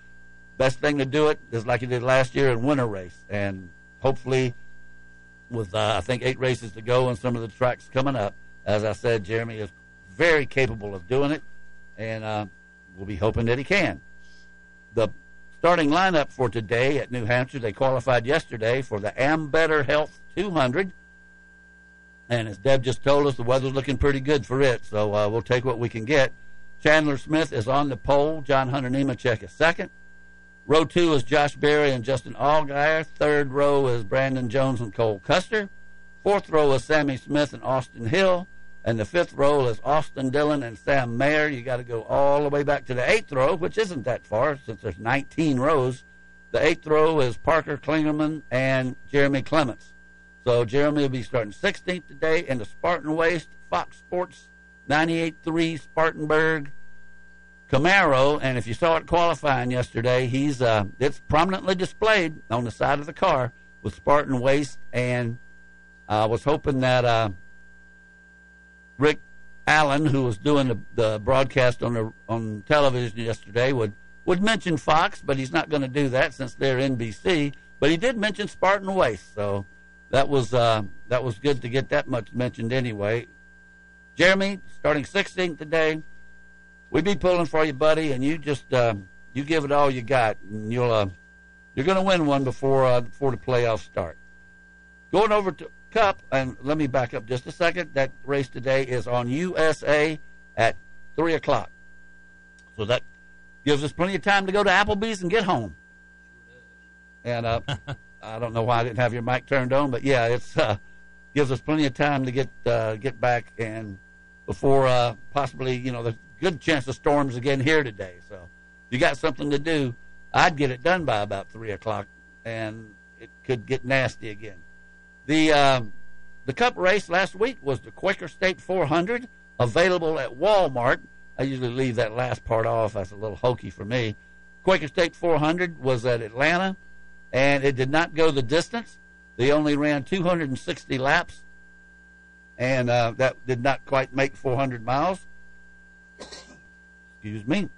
best thing to do it is like you did last year in winter race, and hopefully, with uh, I think eight races to go and some of the tracks coming up, as I said, Jeremy is very capable of doing it, and uh, we'll be hoping that he can. The starting lineup for today at New Hampshire, they qualified yesterday for the Ambetter Health 200. And as Deb just told us, the weather's looking pretty good for it, so uh, we'll take what we can get. Chandler Smith is on the pole. John Hunter Nemechek is second. Row two is Josh Berry and Justin Allgaier. Third row is Brandon Jones and Cole Custer. Fourth row is Sammy Smith and Austin Hill. And the fifth row is Austin Dillon and Sam Mayer. You got to go all the way back to the eighth row, which isn't that far since there's 19 rows. The eighth row is Parker Kligerman and Jeremy Clements. So Jeremy will be starting 16th today in the Spartan Waste Fox Sports 98.3 Spartanburg Camaro, and if you saw it qualifying yesterday, he's uh, it's prominently displayed on the side of the car with Spartan Waste, and I uh, was hoping that uh, Rick Allen, who was doing the, the broadcast on the on television yesterday, would would mention Fox, but he's not going to do that since they're NBC. But he did mention Spartan Waste, so that was uh, that was good to get that much mentioned anyway. Jeremy, starting 16th today, we be pulling for you, buddy, and you just uh, you give it all you got, and you'll uh, you're going to win one before uh, before the playoffs start. Going over to Cup, and let me back up just a second. That race today is on USA at three o'clock, so that gives us plenty of time to go to Applebee's and get home. And uh, *laughs* I don't know why I didn't have your mic turned on, but yeah, it's uh, gives us plenty of time to get uh, get back and before uh, possibly you know the good chance of storms again here today. So if you got something to do, I'd get it done by about three o'clock, and it could get nasty again. The uh, the Cup race last week was the Quaker State 400, available at Walmart. I usually leave that last part off. That's a little hokey for me. Quaker State 400 was at Atlanta, and it did not go the distance. They only ran 260 laps, and uh, that did not quite make 400 miles. Excuse me.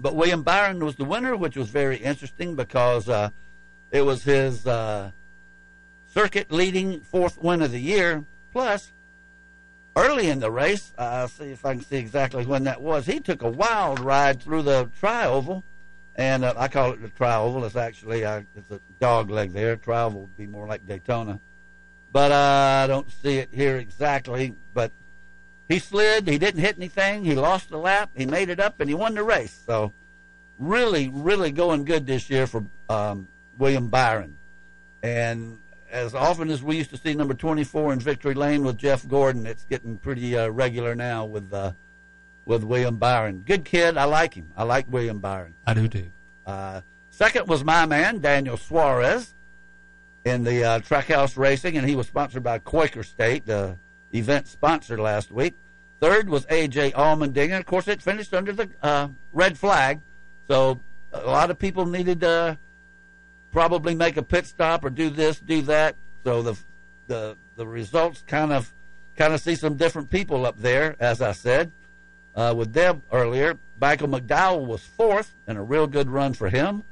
But William Byron was the winner, which was very interesting because uh, it was his uh, circuit leading fourth win of the year. Plus, early in the race, I'll see if I can see exactly when that was. He took a wild ride through the tri-oval, and uh, I call it the tri-oval. It's actually uh, it's a dog leg there. Tri-oval would be more like Daytona, but uh, I don't see it here exactly. But he slid. He didn't hit anything. He lost the lap. He made it up, and he won the race. So, really, really going good this year for um, William Byron. And as often as we used to see number 24 in victory lane with Jeff Gordon, it's getting pretty uh, regular now with uh, with William Byron. Good kid. I like him. I like William Byron. I do too. Uh, second was my man Daniel Suarez in the uh, Trackhouse Racing, and he was sponsored by Quaker State, the event sponsor last week. Third was AJ Allmendinger. Of course, it finished under the uh, red flag, so a lot of people needed to probably make a pit stop or do this, do that. So the the the results kind of kind of see some different people up there, as I said uh, with Deb earlier. Michael McDowell was fourth, and a real good run for him.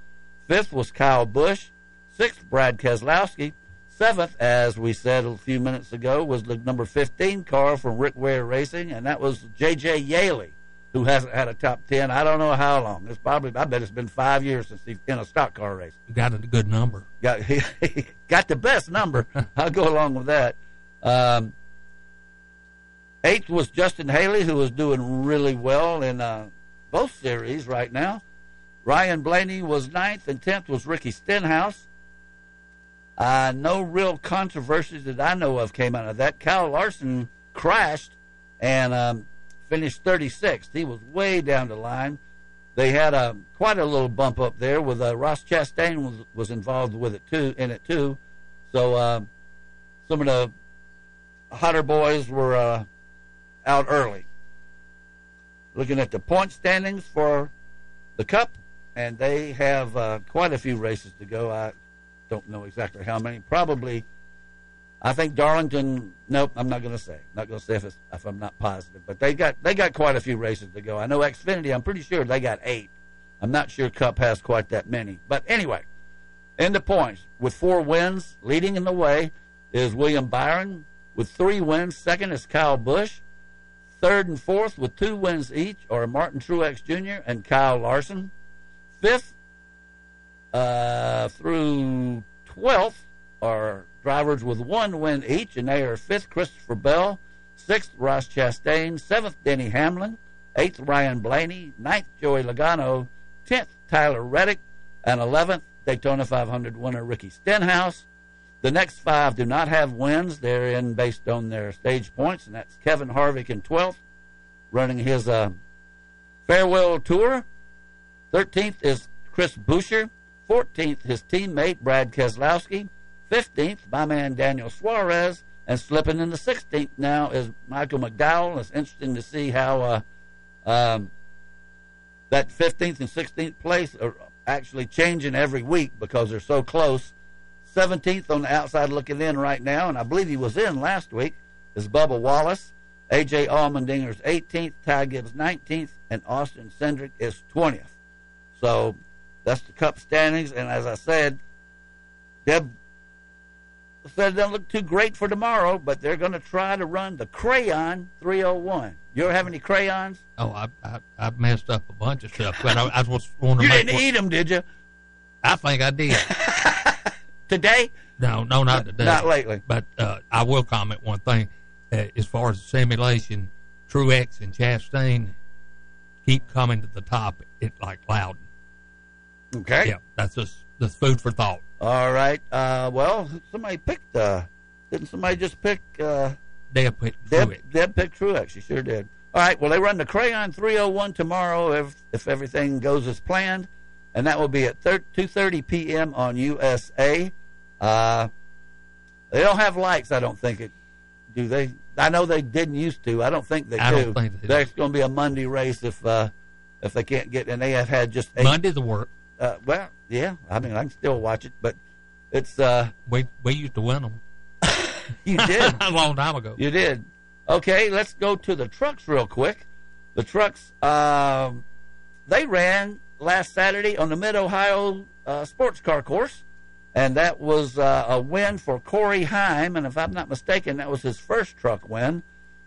Fifth was Kyle Busch. Sixth, Brad Keselowski. Seventh, as we said a few minutes ago, was the number 15 car from Rick Ware Racing, and that was J.J. Yeley, who hasn't had a top 10. I don't know how long. It's probably, I bet it's been five years since he's in a stock car race. Got a good number. Got, *laughs* he, got the best number. *laughs* I'll go along with that. Um, eighth was Justin Haley, who was doing really well in uh, both series right now. Ryan Blaney was ninth, and tenth was Ricky Stenhouse. Uh, no real controversies that I know of came out of that. Kyle Larson crashed and um, finished 36th. He was way down the line. They had a quite a little bump up there with uh, Ross Chastain was, was involved with it too in it too. So uh, some of the hotter boys were uh, out early. Looking at the point standings for the Cup, and they have uh, quite a few races to go. I don't know exactly how many. Probably, I think Darlington. Nope, I'm not going to say. Not going to say if, if I'm not positive. But they got they got quite a few races to go. I know Xfinity. I'm pretty sure they got eight. I'm not sure Cup has quite that many. But anyway, in the points with four wins, leading in the way is William Byron with three wins. Second is Kyle Busch. Third and fourth with two wins each are Martin Truex Jr. and Kyle Larson. Fifth uh, through 12th are drivers with one win each, and they are fifth, Christopher Bell, sixth, Ross Chastain, seventh, Denny Hamlin, eighth, Ryan Blaney, ninth, Joey Logano, tenth, Tyler Reddick, and eleventh, Daytona 500 winner Ricky Stenhouse. The next five do not have wins. They're in based on their stage points, and that's Kevin Harvick in 12th, running his uh, farewell tour. 13th is Chris Buescher. 14th, his teammate Brad Keselowski. 15th, my man Daniel Suarez. And slipping in the 16th now is Michael McDowell. It's interesting to see how uh, um, that 15th and 16th place are actually changing every week because they're so close. 17th on the outside looking in right now, and I believe he was in last week, is Bubba Wallace. A.J. Allmendinger's 18th, Ty Gibbs 19th, and Austin Cindric is 20th. So that's the Cup standings. And as I said, Deb said it doesn't look too great for tomorrow, but they're going to try to run the Crayon 301. You ever have any crayons? Oh, I I, I messed up a bunch of stuff, but I, I was *laughs* wanting to You didn't eat them, did you? I think I did. *laughs* Today? No, no, not today. Not lately. But uh, I will comment one thing. Uh, as far as the simulation, Truex and Chastain keep coming to the top. It like Loudon. Okay. Yeah, that's just the food for thought. All right. Uh, well, somebody picked. Uh, didn't somebody just pick? Uh, Deb picked Deb, Truex. Deb picked Truex. She sure did. All right. Well, they run the Crayon 301 tomorrow if if everything goes as planned, and that will be at 2:30 p.m. on USA. Uh, they don't have lights. I don't think it. Do they? I know they didn't used to. I don't think they I do. don't think they. There's going to be a Monday race if uh, if they can't get, and they have had just eight, Monday the work. Uh, well, yeah. I mean, I can still watch it, but it's uh, *laughs* We we used to win them. you did *laughs* a long time ago. You did. Okay, let's go to the trucks real quick. The trucks, um, they ran last Saturday on the Mid Ohio uh, Sports Car Course, and that was uh, a win for Corey Heim. And if I'm not mistaken, that was his first truck win.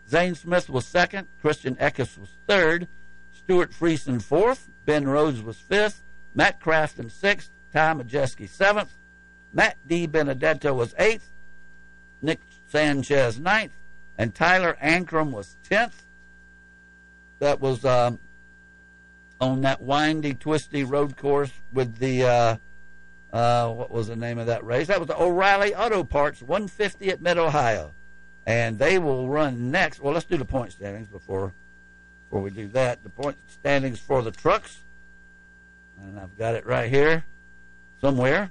Zane Smith was second. Christian Eckes was third. Stewart Friesen fourth. Ben Rhodes was fifth. Matt Crafton sixth. Ty Majeski seventh. Matt DiBenedetto was eighth. Nick Sanchez ninth, and Tyler Ankrum was tenth. That was um, on that windy, twisty road course with the uh, uh, what was the name of that race? That was the O'Reilly Auto Parts 150 at Mid Ohio, and they will run next. Well, let's do the point standings before before we do that. The point standings for the trucks, and I've got it right here somewhere,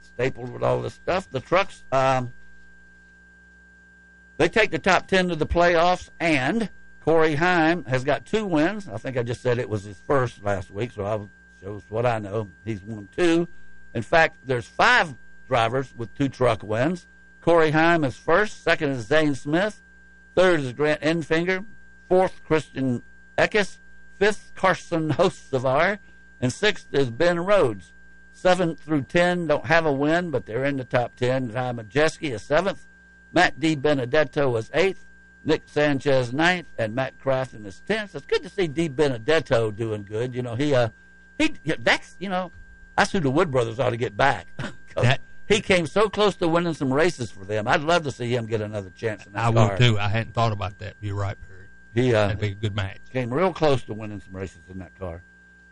stapled with all this stuff. The trucks. Um, they take the top 10 to the playoffs, and Corey Heim has got two wins. I think I just said it was his first last week, so I shows what I know. He's won two. In fact, there's five drivers with two truck wins. Corey Heim is first. Second is Zane Smith. Third is Grant Enfinger. Fourth, Christian Eckes. Fifth, Carson *laughs* Hocevar. And sixth is Ben Rhodes. Seven through ten don't have a win, but they're in the top ten. Ty Majeski is seventh. Matt DiBenedetto was eighth, Nick Sanchez ninth, and Matt Crafton is tenth. It's good to see DiBenedetto doing good. You know, he uh he that's you know that's who the Wood brothers ought to get back. *laughs* That- he came so close to winning some races for them. I'd love to see him get another chance in that car. I car. would too. I hadn't thought about that. You're right, Perry. He uh, That'd be a good match. came real close to winning some races in that car.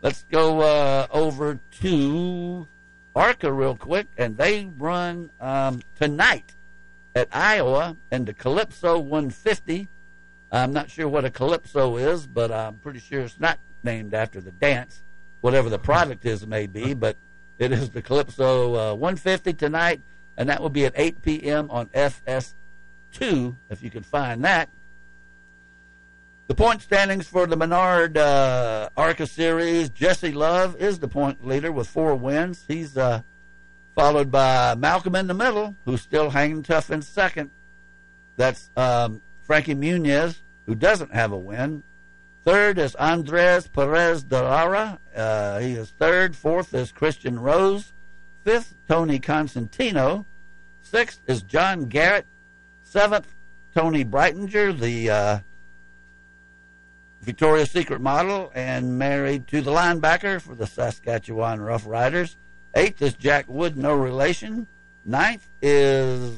Let's go uh, over to ARCA real quick, and they run um, tonight at Iowa in the Calypso 150. I'm not sure what a Calypso is, but I'm pretty sure it's not named after the dance, whatever the product is may be, *laughs* but it is the Calypso uh, 150 tonight, and that will be at 8 p.m. on FS2, if you can find that. The point standings for the Menard uh, ARCA series, Jesse Love is the point leader with four wins. He's uh, followed by Malcolm in the middle, who's still hanging tough in second. That's um, Frankie Muniz, who doesn't have a win. Third is Andres Perez de Lara. Uh, he is third. Fourth is Christian Rose. Fifth, Tony Constantino. Sixth is John Garrett. Seventh, Tony Breitinger, the uh, Victoria's Secret model and married to the linebacker for the Saskatchewan Rough Riders. Eighth is Jack Wood, no relation. Ninth is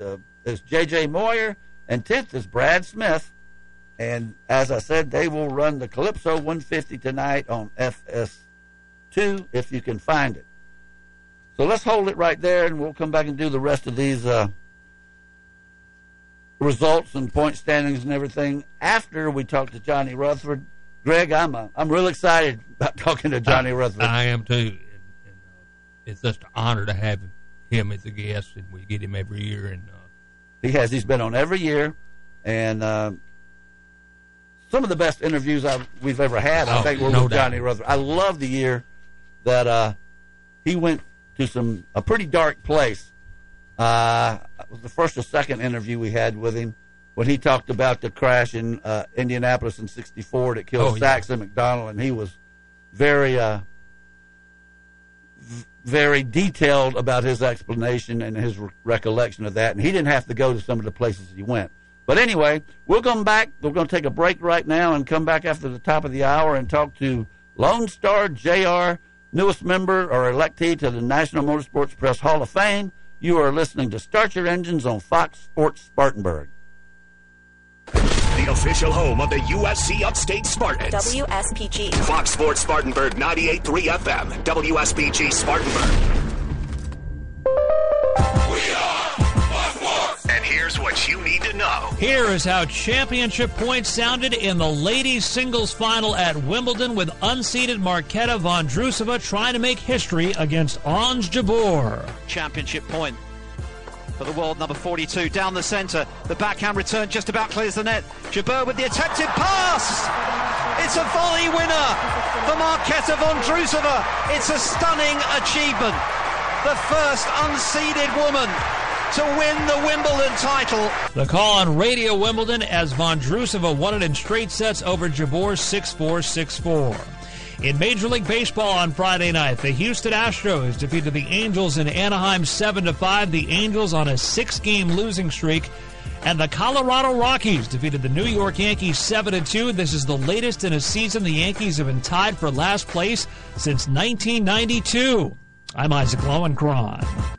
uh, is J.J. Moyer, and tenth is Brad Smith. And as I said, they will run the Calypso 150 tonight on FS2 if you can find it. So let's hold it right there, and we'll come back and do the rest of these uh, results and point standings and everything after we talk to Johnny Rutherford. Greg, I'm uh, I'm real excited about talking to Johnny I, Rutherford. I am too. And, and, uh, it's just an honor to have him as a guest, and we get him every year. And uh, He has. He's been on every year, and uh, some of the best interviews I've, we've ever had. I Oh, think were no with doubt. Johnny Rutherford. I love the year that uh, he went to some a pretty dark place. Uh, it was the first or second interview we had with him when he talked about the crash in uh, Indianapolis in '64 that killed Oh, yeah. Sachs and MacDonald, and he was very uh, v- very detailed about his explanation and his re- recollection of that. And he didn't have to go to some of the places he went. But anyway, we'll come back. We're going to take a break right now and come back after the top of the hour and talk to Lone Star JR, newest member or electee to the National Motorsports Press Hall of Fame. You are listening to Start Your Engines on Fox Sports Spartanburg. The official home of the USC Upstate Spartans. WSPG. Fox Sports Spartanburg 98.3 FM. WSPG Spartanburg. And here's what you need to know. Here is how championship points sounded in the ladies' singles final at Wimbledon with unseeded Marketa Vondrusova trying to make history against Ons Jabeur. Championship point for the world number 42 down the centre. The backhand return just about clears the net. Jabeur with the attempted pass. It's a volley winner for Marketa Vondrusova. It's a stunning achievement. The first unseeded woman to win the Wimbledon title. The call on Radio Wimbledon as Vondrusova won it in straight sets over Jabeur 6-4, 6-4. In Major League Baseball on Friday night, the Houston Astros defeated the Angels in Anaheim 7 5. The Angels on a six-game losing streak. And the Colorado Rockies defeated the New York Yankees 7 2. This is the latest in a season the Yankees have been tied for last place since 1992. I'm Isaac Lowenkron.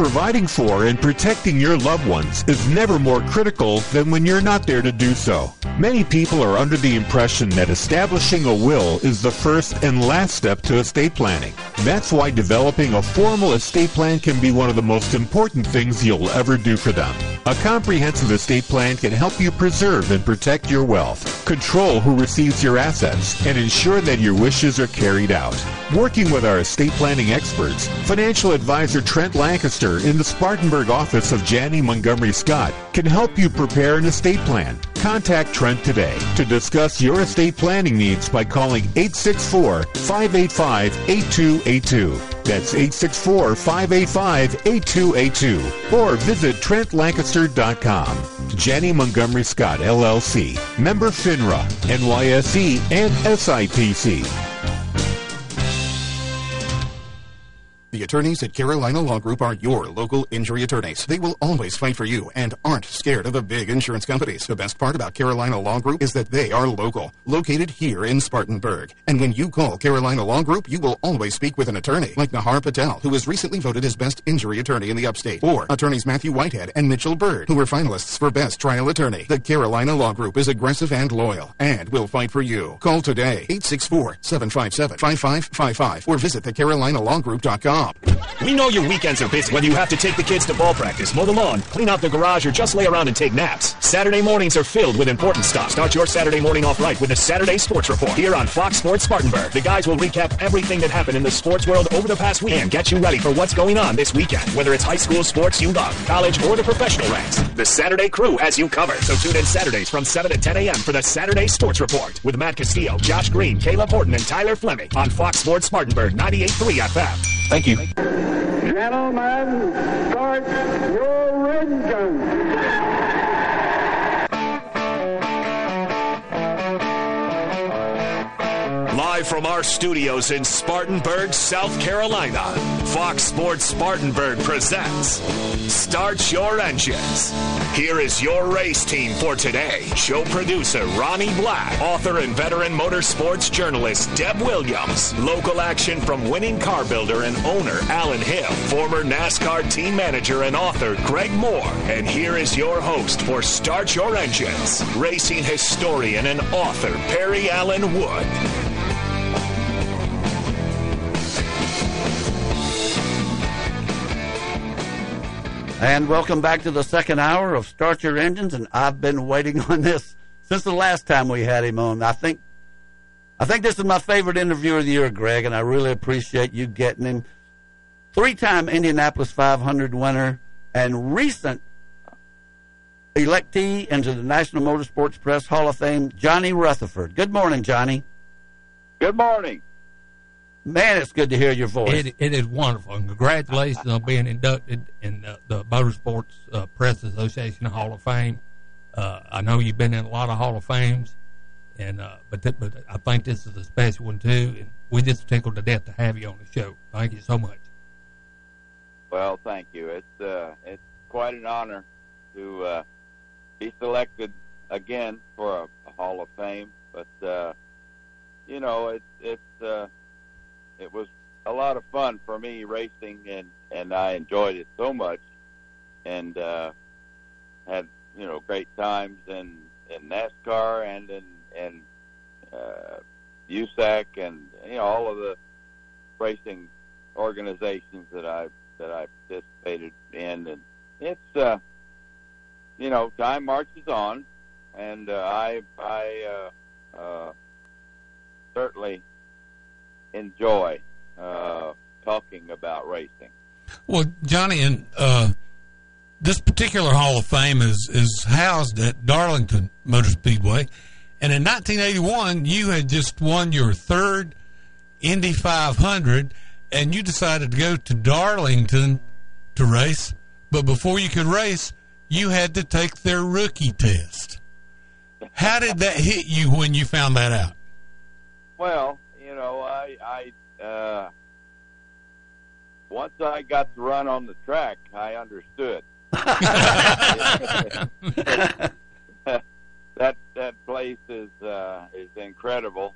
Providing for and protecting your loved ones is never more critical than when you're not there to do so. Many people are under the impression that establishing a will is the first and last step to estate planning. That's why developing a formal estate plan can be one of the most important things you'll ever do for them. A comprehensive estate plan can help you preserve and protect your wealth, control who receives your assets, and ensure that your wishes are carried out. Working with our estate planning experts, financial advisor Trent Lancaster in the Spartanburg office of Janney Montgomery Scott can help you prepare an estate plan. Contact Trent today to discuss your estate planning needs by calling 864-585-8282. That's 864-585-8282. Or visit TrentLancaster.com. Janney Montgomery Scott, LLC. Member FINRA, NYSE, and SIPC. The attorneys at Carolina Law Group are your local injury attorneys. They will always fight for you and aren't scared of the big insurance companies. The best part about Carolina Law Group is that they are local, located here in Spartanburg. And when you call Carolina Law Group, you will always speak with an attorney like Nahar Patel, who was recently voted as best injury attorney in the upstate, or attorneys Matthew Whitehead and Mitchell Bird, who were finalists for best trial attorney. The Carolina Law Group is aggressive and loyal and will fight for you. Call today 864-757-5555 or visit thecarolinalawgroup.com. We know your weekends are busy, whether you have to take the kids to ball practice, mow the lawn, clean out the garage, or just lay around and take naps. Saturday mornings are filled with important stuff. Start your Saturday morning off right with the Saturday Sports Report here on Fox Sports Spartanburg. The guys will recap everything that happened in the sports world over the past week and get you ready for what's going on this weekend, whether it's high school sports you love, college, or the professional ranks. The Saturday crew has you covered. So tune in Saturdays from 7 to 10 a.m. for the Saturday Sports Report with Matt Castillo, Josh Green, Caleb Horton, and Tyler Fleming on Fox Sports Spartanburg 98.3 FM. Thank you. Gentlemen, start your engines. Live from our studios in Spartanburg, South Carolina, Fox Sports Spartanburg presents Start Your Engines. Here is your race team for today. Show producer Ronnie Black, author and veteran motorsports journalist Deb Williams, local action from winning car builder and owner Alan Hill, former NASCAR team manager and author Greg Moore. And here is your host for Start Your Engines, racing historian and author Perry Allen Wood. And welcome back to the second hour of Start Your Engines. And I've been waiting *laughs* on this since the last time we had him on. I think I think this is my favorite interview of the year, Greg, and I really appreciate you getting him. Three-time Indianapolis 500 winner and recent electee into the National Motorsports Press Hall of Fame, Johnny Rutherford. Good morning, Johnny. Good morning. Man, it's good to hear your voice. It, it is wonderful. And congratulations on being inducted in uh, the Motorsports uh, Press Association Hall of Fame. Uh, I know you've been in a lot of Hall of Fames, and uh, but th- but I think this is a special one too. And we just tickled to death to have you on the show. Thank you so much. Well, thank you. It's uh, it's quite an honor to uh, be selected again for a, a Hall of Fame. But uh, you know, it's it's uh, it was a lot of fun for me racing, and and I enjoyed it so much, and uh, had you know great times in in NASCAR and in and uh, USAC and you know all of the racing organizations that I that I participated in, and it's uh, you know time marches on, and uh, I I uh, uh, certainly enjoy uh, talking about racing. Well, Johnny, and uh, this particular Hall of Fame is is housed at Darlington Motor Speedway, and in 1981, you had just won your third Indy 500, and you decided to go to Darlington to race. But before you could race, you had to take their rookie test. How did that hit you when you found that out? Well, know, I, I uh, once I got to run on the track, I understood. *laughs* *laughs* that that place is uh, is incredible,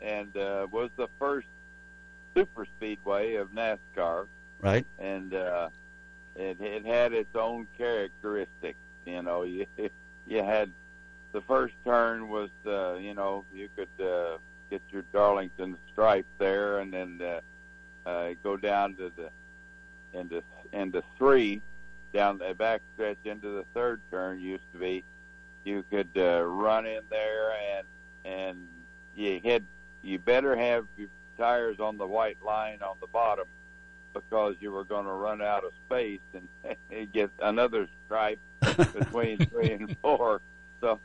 and uh, was the first super speedway of NASCAR, Right. and uh, it it had its own characteristics. You know, *laughs* you you had the first turn was uh, you know you could uh, get your Darlington stripe there, and then uh, uh, go down to the into into three down the back stretch into the third turn used to be you could uh, run in there and and you had you better have your tires on the white line on the bottom because you were going to run out of space and *laughs* get another stripe *laughs* between three and four. So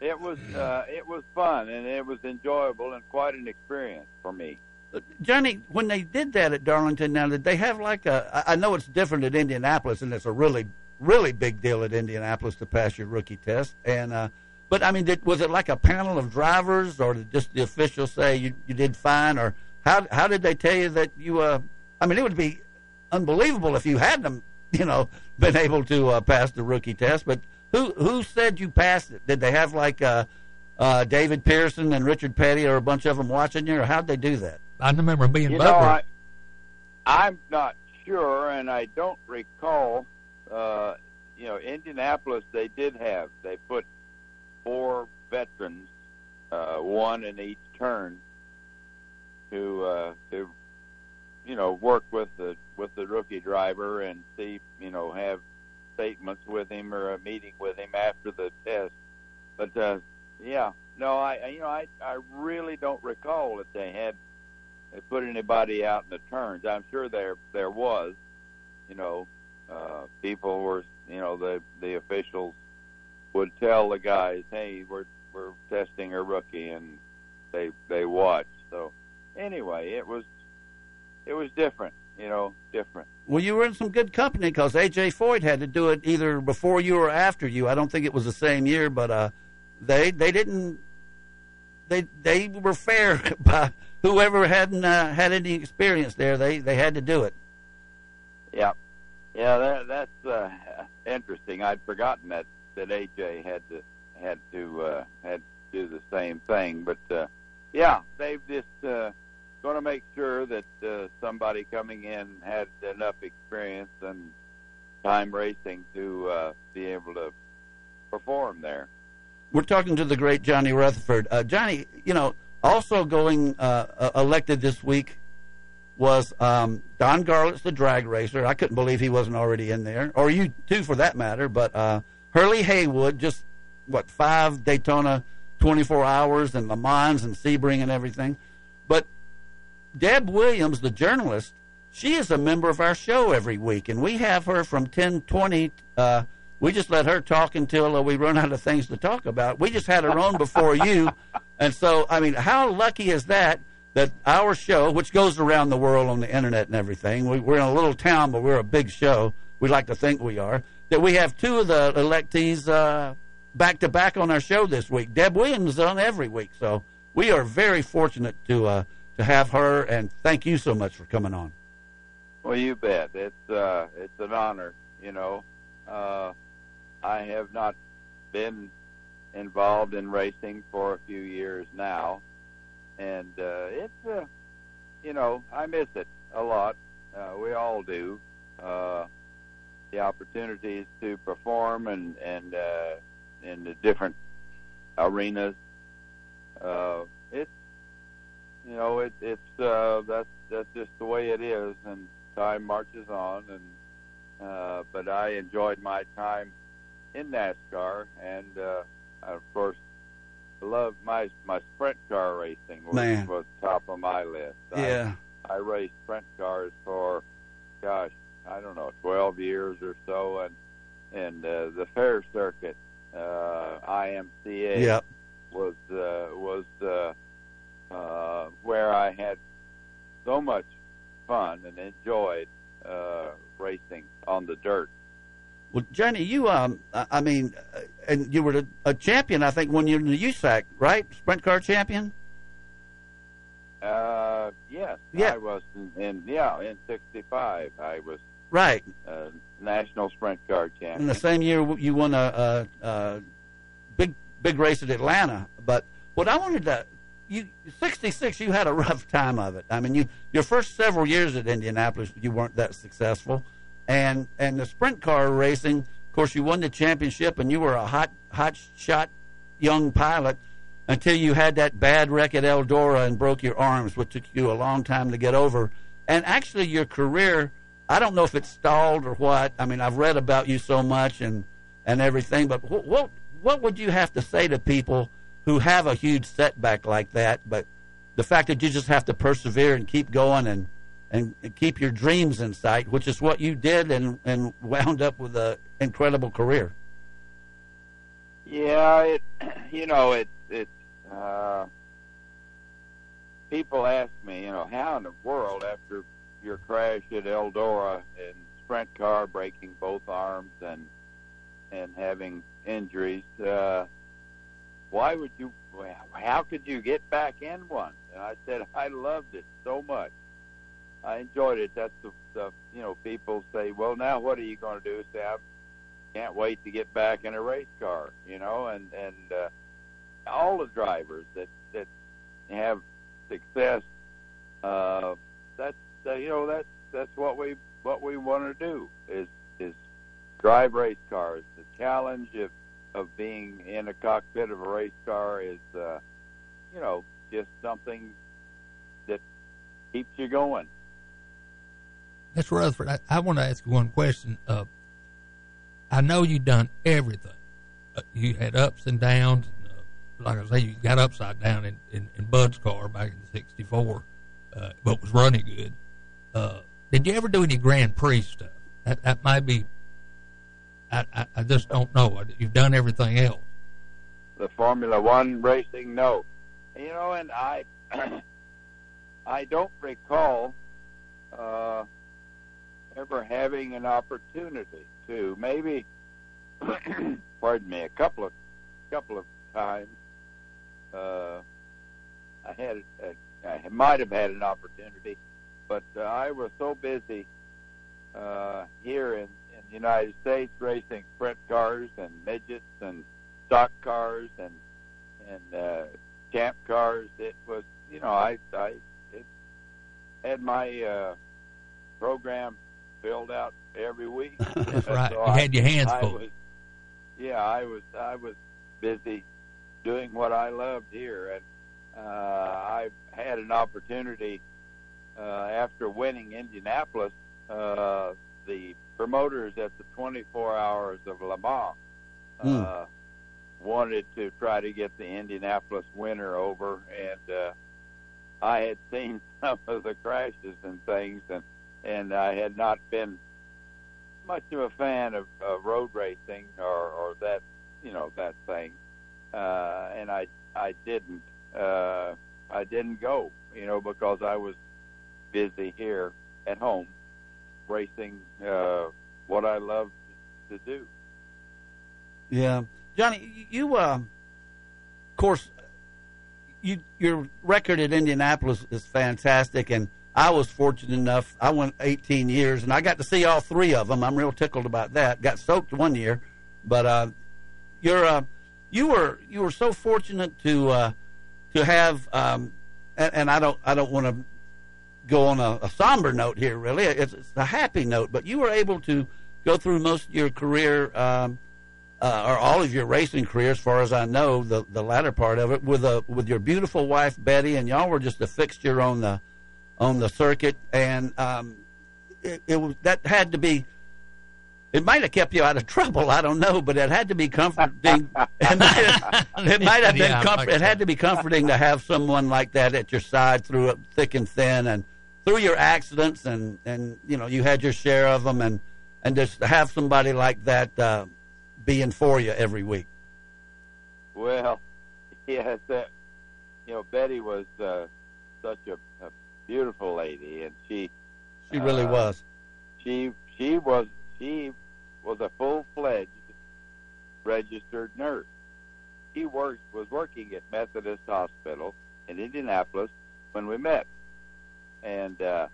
it was uh, it was fun and it was enjoyable and quite an experience for me. Johnny, when they did that at Darlington, now did they have like a? I know it's different at Indianapolis, and it's a really, really big deal at Indianapolis to pass your rookie test. And uh, but I mean, did, was it like a panel of drivers, or did just the officials say you you did fine, or how how did they tell you that you? Uh, I mean, it would be unbelievable if you hadn't, you know, been able to uh, pass the rookie test. But who who said you passed it? Did they have like uh, uh, David Pearson and Richard Petty, or a bunch of them watching you, or how'd they do that? I remember being You know, I, I'm not sure, and I don't recall. Uh, you know, Indianapolis, they did have. They put four veterans, uh, one in each turn, to uh, to you know work with the with the rookie driver and see you know have statements with him or a meeting with him after the test. But uh, yeah, no, I you know I I really don't recall that they had they put anybody out in the turns. I'm sure there there was, you know, uh, people were, you know, the the officials would tell the guys, "Hey, we're we're testing a rookie," and they they watched. So anyway, it was it was different, you know, different. Well, you were in some good company because AJ Foyt had to do it either before you or after you. I don't think it was the same year, but uh, they they didn't they they were fair *laughs* by whoever hadn't uh, had any experience there. They they had to do it. Yeah, yeah, that, that's uh, interesting. I'd forgotten that that AJ had to had to uh, had to do the same thing, but uh, yeah, they've just uh, going to make sure that uh, somebody coming in had enough experience and time racing to uh, be able to perform there. We're talking to the great Johnny Rutherford. Uh, Johnny, you know, also going uh, uh, elected this week was um, Don Garlits the drag racer. I couldn't believe he wasn't already in there, or you too, for that matter. But uh, Hurley Haywood, just what five Daytona 24 Hours and Le Mans and Sebring and everything. Deb Williams, the journalist, she is a member of our show every week, and we have her from 1020. Uh, we just let her talk until uh, we run out of things to talk about. We just had her on before you. And so, I mean, how lucky is that? That our show, which goes around the world on the internet and everything, we, we're in a little town, but we're a big show. We like to think we are. That we have two of the electees uh, back to back on our show this week. Deb Williams is on every week, so we are very fortunate to uh, to have her. And thank you so much for coming on. Well, you bet. It's uh, it's an honor. You know, uh, I have not been involved in racing for a few years now, and uh, it's uh, you know I miss it a lot. Uh, we all do. Uh, the opportunities to perform and and uh, in the different arenas. Uh, you know it, it's uh, that's that's just the way it is, and time marches on. And uh, but I enjoyed my time in NASCAR, and uh, of course, love my my sprint car racing was, Man. was top of my list. Yeah. I, I raced sprint cars for, gosh, I don't know, 12 years or so, and and uh, the fair circuit, uh, IMCA, Yep. was uh, was uh, uh, where I had so much fun and enjoyed uh, racing on the dirt. Well, Johnny, you um, I mean, uh, and you were a, a champion, I think, when you were in the USAC, right? Sprint car champion. Uh, yes, Yeah. I was in, in yeah in '65. I was Right. uh, national sprint car champion. In the same year, you won a, a, a big big race at Atlanta. But what I wanted to, you '66, you had a rough time of it. I mean, you your first several years at Indianapolis, you weren't that successful, and and the sprint car racing, of course, you won the championship, and you were a hot hot shot young pilot until you had that bad wreck at Eldora and broke your arms, which took you a long time to get over. And actually, your career, I don't know if it stalled or what. I mean, I've read about you so much and and everything, but what what, what would you have to say to people who have a huge setback like that? But the fact that you just have to persevere and keep going and and keep your dreams in sight, which is what you did, and and wound up with an incredible career. Yeah, it *clears throat* you know it it uh, people ask me, you know, how in the world after your crash at Eldora and sprint car breaking both arms and and having injuries, uh, why would you? How could you get back in one? And I said I loved it so much. I enjoyed it. That's the, the you know people say, well, now what are you going to do? Say I can't wait to get back in a race car, you know, and and uh, all the drivers that that have success, uh, that's uh, you know that's that's what we what we want to do is is drive race cars. The challenge of of being in a cockpit of a race car is, uh, you know, just something that keeps you going. Mr. Rutherford, I, I want to ask you one question. Uh, I know you've done everything. Uh, you had ups and downs. Uh, like I say, you got upside down in, in, in Bud's car back in '64, uh, but was running good. Uh, did you ever do any Grand Prix stuff? That that might be. I, I, just don't know. You've done everything else. the Formula One racing. No, you know, and I, *clears throat* I don't recall uh, ever having an opportunity to. Maybe, *clears throat* pardon me, a couple of couple of times. Uh, I had, a, I might have had an opportunity, but uh, I was so busy uh, here in the United States racing sprint cars and midgets and stock cars and and uh, champ cars. It was, you know, I I it had my uh, program filled out every week. *laughs* Right. So you had your hands I full. was, yeah, I was I was busy doing what I loved here, and uh, I had an opportunity uh, after winning Indianapolis. Uh, the promoters at the 24 Hours of Le Mans uh, wanted to try to get the Indianapolis winter over, and uh, I had seen *laughs* some of the crashes and things, and and I had not been much of a fan of, of road racing or, or that you know that thing, uh, and I I didn't uh, I didn't go, you know, because I was busy here at home racing uh, what I love to do. Yeah, Johnny, you uh, of course, you your record at Indianapolis is fantastic, and I was fortunate enough. I went 18 years, and I got to see all three of them. I'm real tickled about that. Got soaked one year, but uh, you're uh, you were you were so fortunate to uh, to have, um, and, and I don't I don't want to go on a, a somber note here. Really, it's, it's a happy note. But you were able to go through most of your career. Um, uh, or all of your racing career, as far as I know, the the latter part of it, with a with your beautiful wife Betty, and y'all were just a fixture on the on the circuit, and um, it, it was that had to be. It might have kept you out of *laughs* trouble. I don't know, but it had to be comforting. *laughs* it might have, it might have been Yeah, comfort. it had to be comforting to have someone like that at your side through it, thick and thin, and through your accidents, and and you know you had your share of them, and and just have somebody like that uh, being for you every week. Well, *laughs* yes, that you know Betty was uh, such a, a beautiful lady, and she She really uh, was. She she was she was a full fledged registered nurse. She worked was working at Methodist Hospital in Indianapolis when we met, and uh,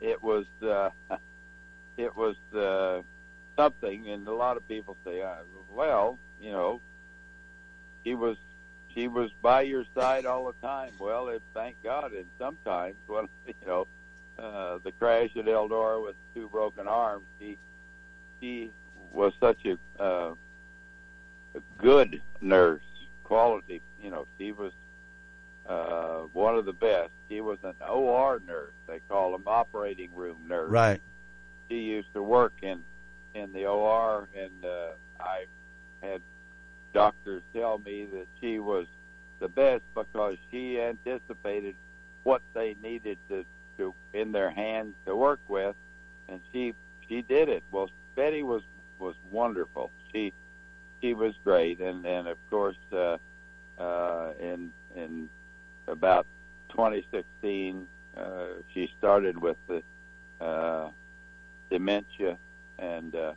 it was uh, *laughs* it was uh, something. And a lot of people say, uh, "Well, you know, she was she was by your side all the time." Well, it, thank God. And sometimes, *laughs* when you know, uh, the crash at Eldora with two broken arms, she she was such a, uh, a good nurse, quality. You know, she was uh, one of the best. She was an OR nurse. They call them operating room nurse. Right. She used to work in in the OR, and uh, I had doctors tell me that she was the best because she anticipated what they needed to, to in their hands to work with, and she she did it. Well, Betty was was wonderful. She she was great, and and of course, uh, uh, in in about 2016, uh, she started with the uh, dementia, and uh,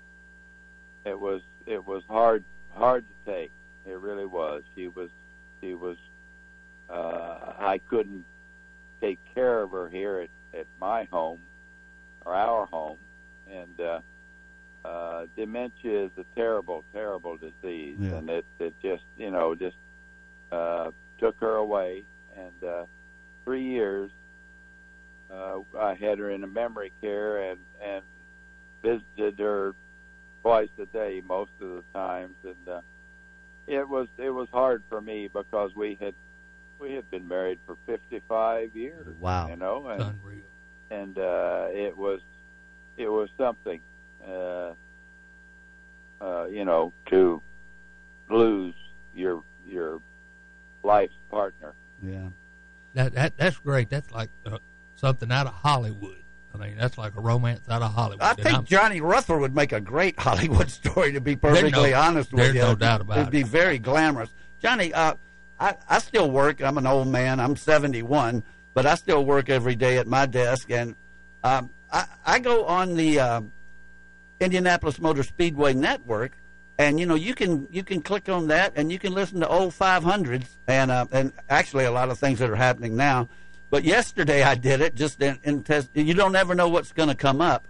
it was it was hard hard to take. It really was. She was she was. Uh, I couldn't take care of her here at at my home or our home, and uh, uh, dementia is a terrible, terrible disease, Yeah. and it it just you know just uh, took her away, and uh, three years uh, I had her in a memory care and and visited her twice a day most of the times, and uh, it was it was hard for me because we had we had been married for 55 years. Wow. you know, and unreal. and uh, it was it was something, uh, uh, you know, to lose your your life's partner. Yeah. That, that that's great. That's like uh, something out of Hollywood. I mean, that's like a romance out of Hollywood. I And think I'm- Johnny Rutherford would make a great *laughs* Hollywood story. To be perfectly no- honest with there's you, no doubt about It'd be very glamorous. Johnny, uh, I I still work. I'm an old man. I'm 71, but I still work every day at my desk, and um, I I go on the uh, Indianapolis Motor Speedway network, and you know you can you can click on that and you can listen to old 500s and uh, and actually a lot of things that are happening now. But yesterday I did it just in, in test. You don't ever know what's going to come up,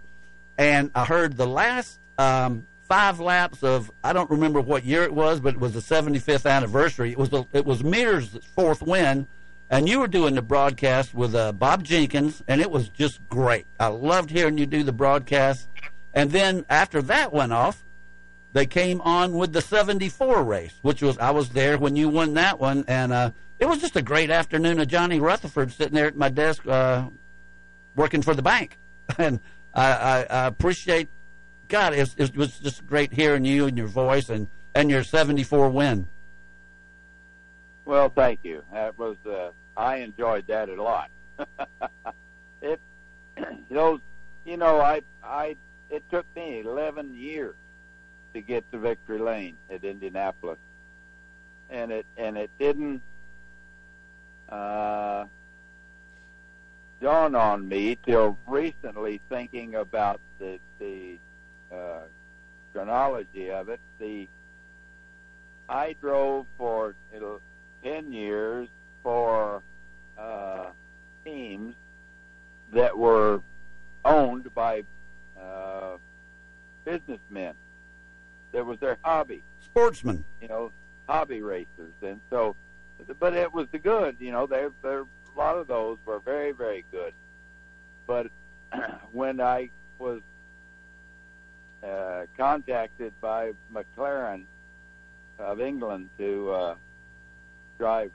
and I heard the last um, five laps of I don't remember what year it was, but it was the 75th anniversary. It was the, it was Mears' fourth win, and you were doing the broadcast with uh, Bob Jenkins, and it was just great. I loved hearing you do the broadcast. And then after that went off, they came on with the 74 race, which was I was there when you won that one, and uh, it was just a great afternoon of Johnny Rutherford sitting there at my desk uh, working for the bank, *laughs* and I, I, I appreciate God. It was, it was just great hearing you and your voice and and your 74 win. Well, thank you. That was uh, I enjoyed that a lot. *laughs* it *clears throat* those you know I I it took me 11 years to get to Victory Lane at Indianapolis, and it and it didn't uh, dawn on me till recently thinking about the the uh, chronology of it. The I drove for ten years for uh, teams that were owned by uh, businessmen. That was their hobby. Sportsmen. You know, hobby racers, and so, but it was the good. You know, there there a lot of those were very very good. But *clears throat* when I was uh, contacted by McLaren of England to uh, drive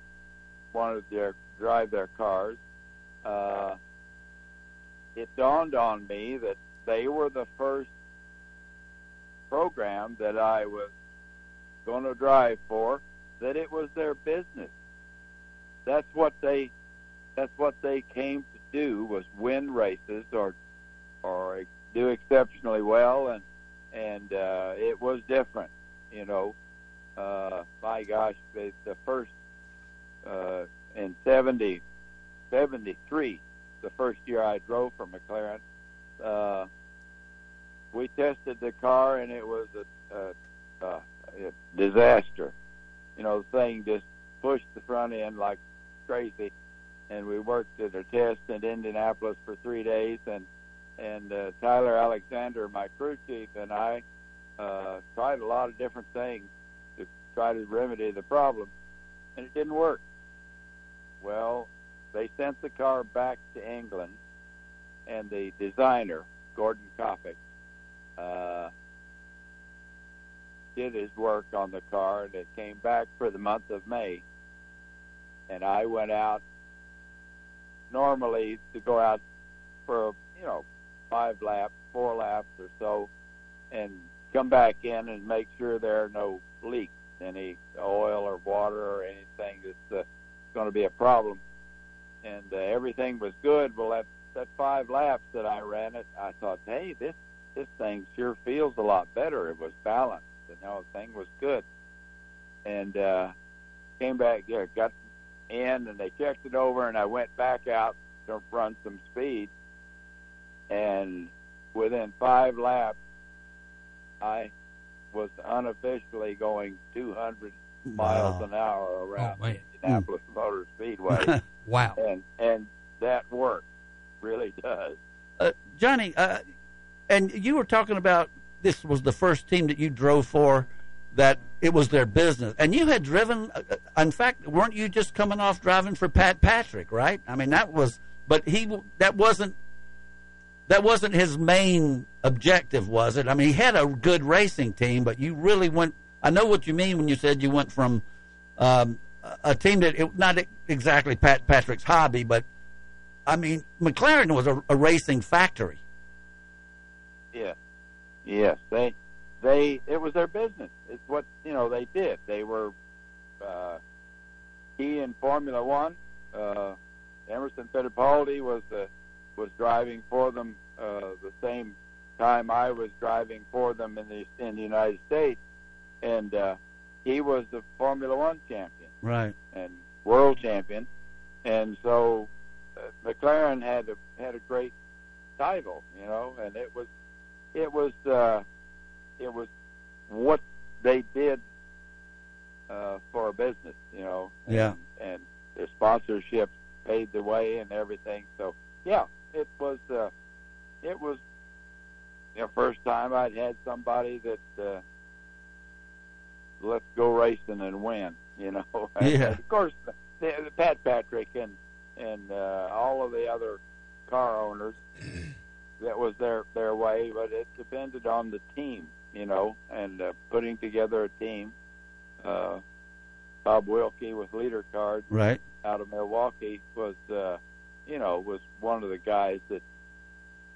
one of their drive their cars, uh, it dawned on me that they were the first program that I was going to drive for. That it was their business. That's what they. That's what they came to do was win races or or do exceptionally well and and uh, it was different. You know, uh, my gosh, the, first uh, in 70, 73, the first year I drove for McLaren, uh, we tested the car and it was a, a, a, a disaster. You know, the thing just pushed the front end like crazy, and we worked at a test in Indianapolis for three days, and and uh, Tyler Alexander, my crew chief, and I uh, tried a lot of different things to try to remedy the problem, and it didn't work. Well, they sent the car back to England, and the designer, Gordon Coppuck, uh, did his work on the car, and it came back for the month of May. And I went out normally to go out for you know five laps, four laps or so, and come back in and make sure there are no leaks, any oil or water or anything that's uh, going to be a problem. And uh, everything was good. Well, that that five laps that I ran it, I thought, hey, this this thing sure feels a lot better. It was balanced, and everything was good. And uh, came back, yeah, got in, and they checked it over, and I went back out to run some speed. And within five laps, I was unofficially going 200 miles an hour around Oh, man. Indianapolis Motor Speedway. *laughs* wow. And and that works, really does. Uh, Johnny, uh, and you were talking about this was the first team that you drove for that it was their business, and you had driven. Uh, in fact, weren't you just coming off driving for Pat Patrick, right? I mean, that was, but he that wasn't that wasn't his main objective, was it? I mean, he had a good racing team, but you really went. I know what you mean when you said you went from um, a- a team that it, not exactly Pat Patrick's hobby, but I mean, McLaren was a, a racing factory. Yeah, yes, they they it was their business. It's what you know they did. They were uh, key in Formula One. Uh, Emerson Fittipaldi was the was driving for them uh, the same time I was driving for them in the in the United States, and uh, he was the Formula One champion Right. and world champion, and so uh, McLaren had a had a great title, you know, and it was it was uh, it was what they did uh, for a business, you know, and, Yeah. and their sponsorship paid the way and everything. So yeah, it was uh, it was the first time I'd had somebody that uh, let's go racing and win, you know. *laughs* And, Yeah. of course, the, the Pat Patrick and and uh, all of the other car owners that was their their way, but it depended on the team, you know, and uh, putting together a team. Uh, Bob Wilke with leader card Right. out of Milwaukee was, uh, you know, was one of the guys that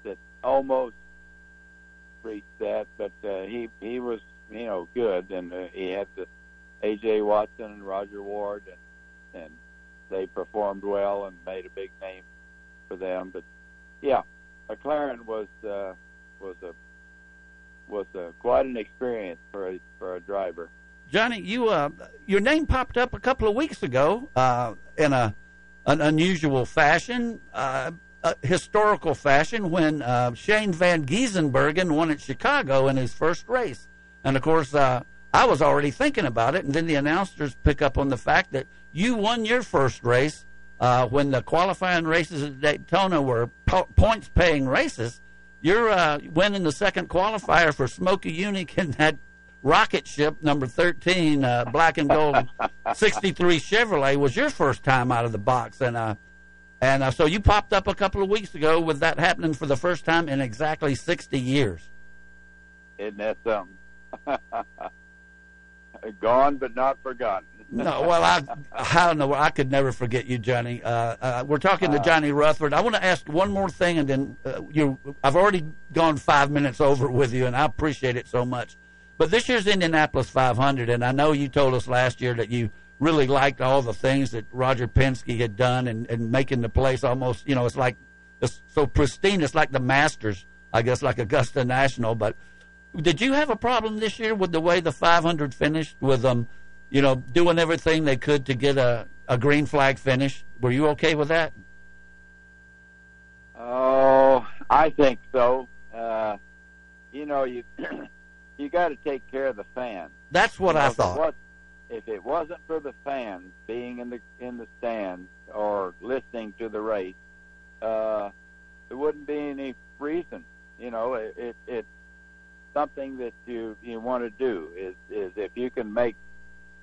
that almost reached that, but uh, he he was, you know, good, and uh, he had the A.J. Watson and Rodger Ward and and they performed well and made a big name for them. But yeah, McLaren was uh, was a was a, quite an experience for a for a driver. Johnny, you uh, your name popped up a couple of weeks ago uh, in a an unusual fashion, uh, historical fashion, when uh, Shane van Gisbergen won at Chicago in his first race, and of course uh, I was already thinking about it, and then the announcers pick up on the fact that you won your first race uh, when the qualifying races at Daytona were po- points paying races. You're uh, winning the second qualifier for Smokey Yunick in that rocket ship number 13 uh, black and gold *laughs* 63 chevrolet was your first time out of the box and uh and uh, so you popped up a couple of weeks ago with that happening for the first time in exactly 60 years Isn't that something? *laughs* Gone but not forgotten. No well i i don't know. I could never forget you johnny. Uh, uh we're talking to johnny rutherford. I want to ask one more thing and then uh, you i've already gone five minutes over with you and i appreciate it so much. But this year's Indianapolis 500, and I know you told us last year that you really liked all the things that Roger Penske had done and, and making the place almost, you know, it's like it's so pristine. It's like the Masters, I guess, like Augusta National. But did you have a problem this year with the way the 500 finished, with them, you know, doing everything they could to get a, a green flag finish? Were you okay with that? Oh, I think so. Uh, you know, you *clears throat* you got to take care of the fans. That's what You know, I thought. was- If it wasn't for the fans being in the in the stands or listening to the race, uh, there wouldn't be any reason. You know, it, it it's something that you you want to do is is if you can make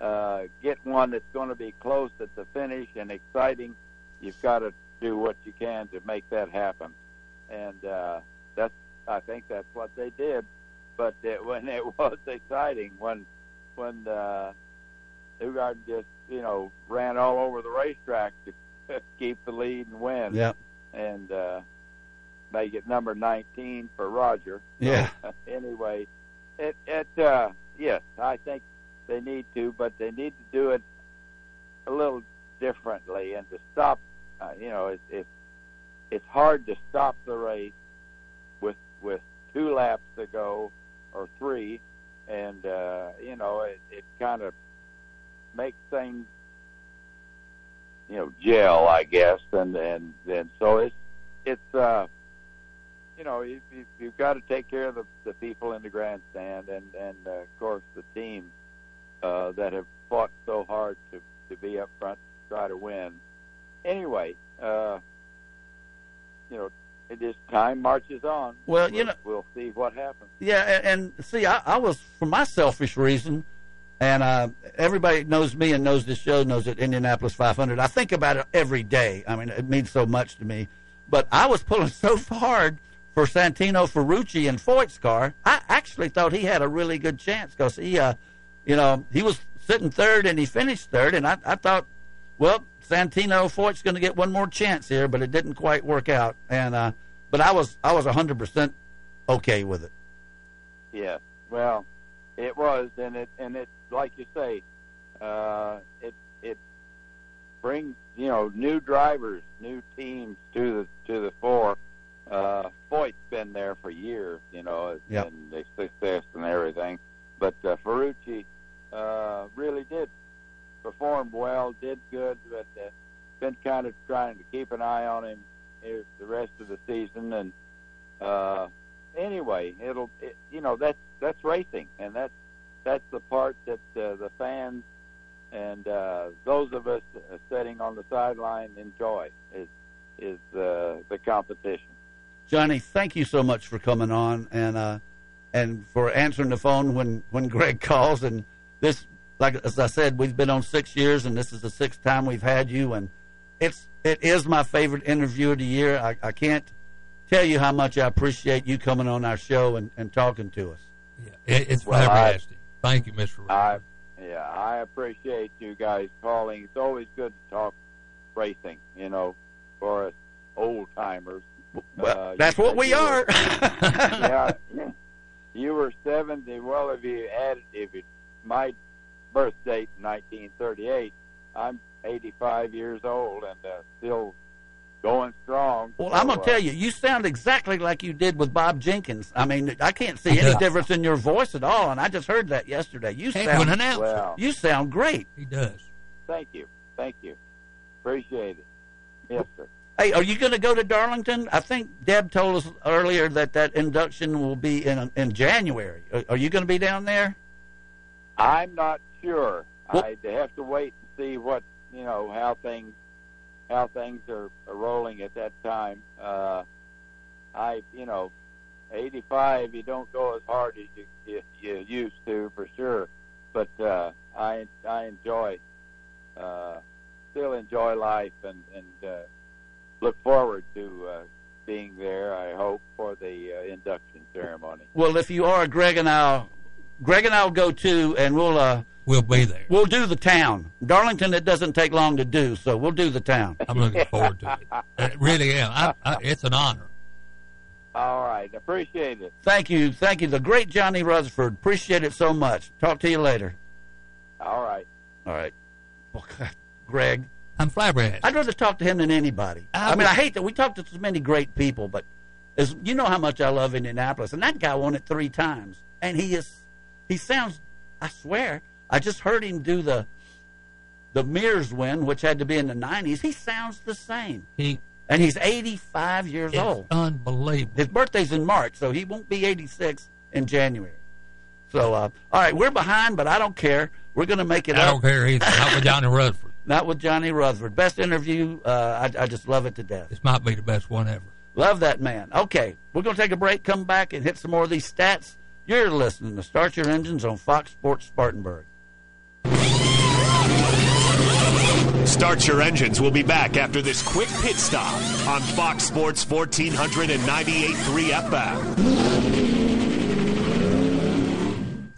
uh, get one that's going to be close at the finish and exciting, you've got to do what you can to make that happen. And uh, that's I think that's what they did. But it, *laughs* when it was exciting, when when uh, Newgarden just you know ran all over the racetrack to *laughs* keep the lead and win, Yep. and uh, make it number 19 for Roger. Yeah. *laughs* anyway, it it uh, yes, I think they need to, but they need to do it a little differently and to stop. Uh, you know, it, it it's hard to stop the race with with two laps to go or three, and uh, you know it, it kind of makes things you know gel, I guess, and and and so it's it's uh you know you, you, you've got to take care of the the people in the grandstand and and uh, of course the teams uh, that have fought so hard to to be up front to try to win. Anyway, uh, you know, it is time marches on. Well, you We'll- know- we'll see what happens. Yeah, a- and see, I, I was for my selfish reason, and uh, everybody knows me and knows this show knows that Indianapolis 500. I think about it every day. I mean, it means so much to me. But I was pulling so hard for Santino Ferrucci and Foyt's car. I actually thought he had a really good chance because he, uh, you know, he was sitting third and he finished third, and I, I thought, well, Santino Foyt's going to get one more chance here, but it didn't quite work out. And uh, but I was I was a 100 percent okay with it. Yeah, Well, it was, and it and it like you say, uh, it it brings you know new drivers, new teams to the to the fore. Uh, Foyt's been there for years, you know, Yep. and the success and everything. But uh, Ferrucci uh, really did perform well, did good, but uh, been kind of trying to keep an eye on him the rest of the season. And uh, anyway, it'll it, you know that's that's racing, and that's that's the part that uh, the fans and uh, those of us uh, sitting on the sideline enjoy is is uh, the competition. Johnny, thank you so much for coming on and uh, and for answering the phone when, when Greg calls. And this, like as I said, we've been on six years, and this is the sixth time we've had you. And it's it is my favorite interview of the year. I, I can't tell you how much I appreciate you coming on our show and, and talking to us. It, it's Well, I- Thank you, Mr. Ray. I yeah, I appreciate you guys calling. It's always good to talk racing, you know, for us old timers. Well, uh, that's what we are. *laughs* yeah, *laughs* you were seventy. Well, if you added, if you my birth date in 1938, I'm 85 years old and uh, still going strong. Well, I'm gonna uh, tell you, you sound exactly like you did with Bob Jenkins. I mean, I can't see any difference in your voice at all, and I just heard that yesterday. You Heck, sound an. Well. you sound great. He does. Thank you, thank you, appreciate it. Yes, sir. Hey, are you going to go to Darlington? I think Deb told us earlier that that induction will be in in January. Are, are you going to be down there? I'm not sure. Well- I'd have to wait and see what you know how things how things are, are rolling at that time. Uh, I you know, 85. You don't go as hard as you you, you used to for sure, but uh, I I enjoy uh, still enjoy life and and uh, look forward to uh, being there. I hope for the uh, induction ceremony. Well, if you are, Greg and I'll Greg and I'll go too, and we'll uh We'll be there. we'll do the town. Darlington, it doesn't take long to do, so we'll do the town. I'm looking forward to it. I really am. I, I, it's an honor. All right, appreciate it. Thank you, thank you, the great Johnny Rutherford. Appreciate it so much. Talk to you later. All right. All right, well, God, Greg. I'm flabbergasted. I'd rather talk to him than anybody. I, mean, I hate that we talk to so many great people, but as you know how much I love Indianapolis, and that guy won it three times, and he is he sounds. I swear, I just heard him do the the Mears win, which had to be in the '90s. He sounds the same, He and he's 85 years old. unbelievable. His birthday's in March, so he won't be 86 in January. So, uh, all right, we're behind, but I don't care. We're going to make it I up. don't care either. Not with Johnny *laughs* Rutherford. Not with Johnny Rutherford. Best interview. Uh, I, I just love it to death. This might be the best one ever. Love that man. Okay, we're going to take a break, come back, and hit some more of these stats. You're listening to Start Your Engines on Fox Sports Spartanburg. Start your engines. We'll be back after this quick pit stop on Fox Sports 1498.3 FM.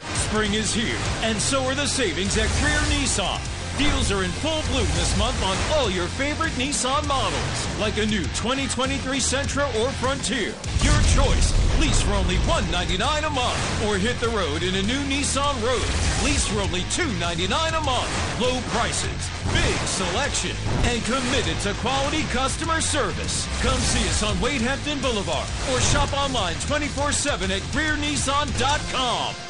Spring is here, and so are the savings at Greer Nissan. Deals are in full bloom this month on all your favorite Nissan models, like a new 2023 Sentra or Frontier. Your choice. Lease for only 199 a month, or hit the road in a new Nissan Rogue. Lease for only 299 a month. Low prices, big selection, and committed to quality customer service. Come see us on Wade Hampton Boulevard, or shop online 24/7 at GreerNissan.com.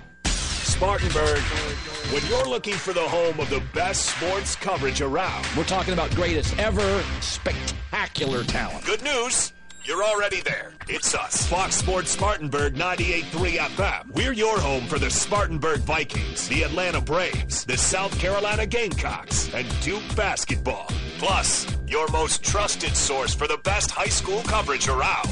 Spartanburg, when you're looking for the home of the best sports coverage around. We're talking about greatest ever spectacular talent. Good news. You're already there. It's us. Fox Sports Spartanburg 98.3 FM. We're your home for the Spartanburg Vikings, the Atlanta Braves, the South Carolina Gamecocks, and Duke basketball. Plus, your most trusted source for the best high school coverage around.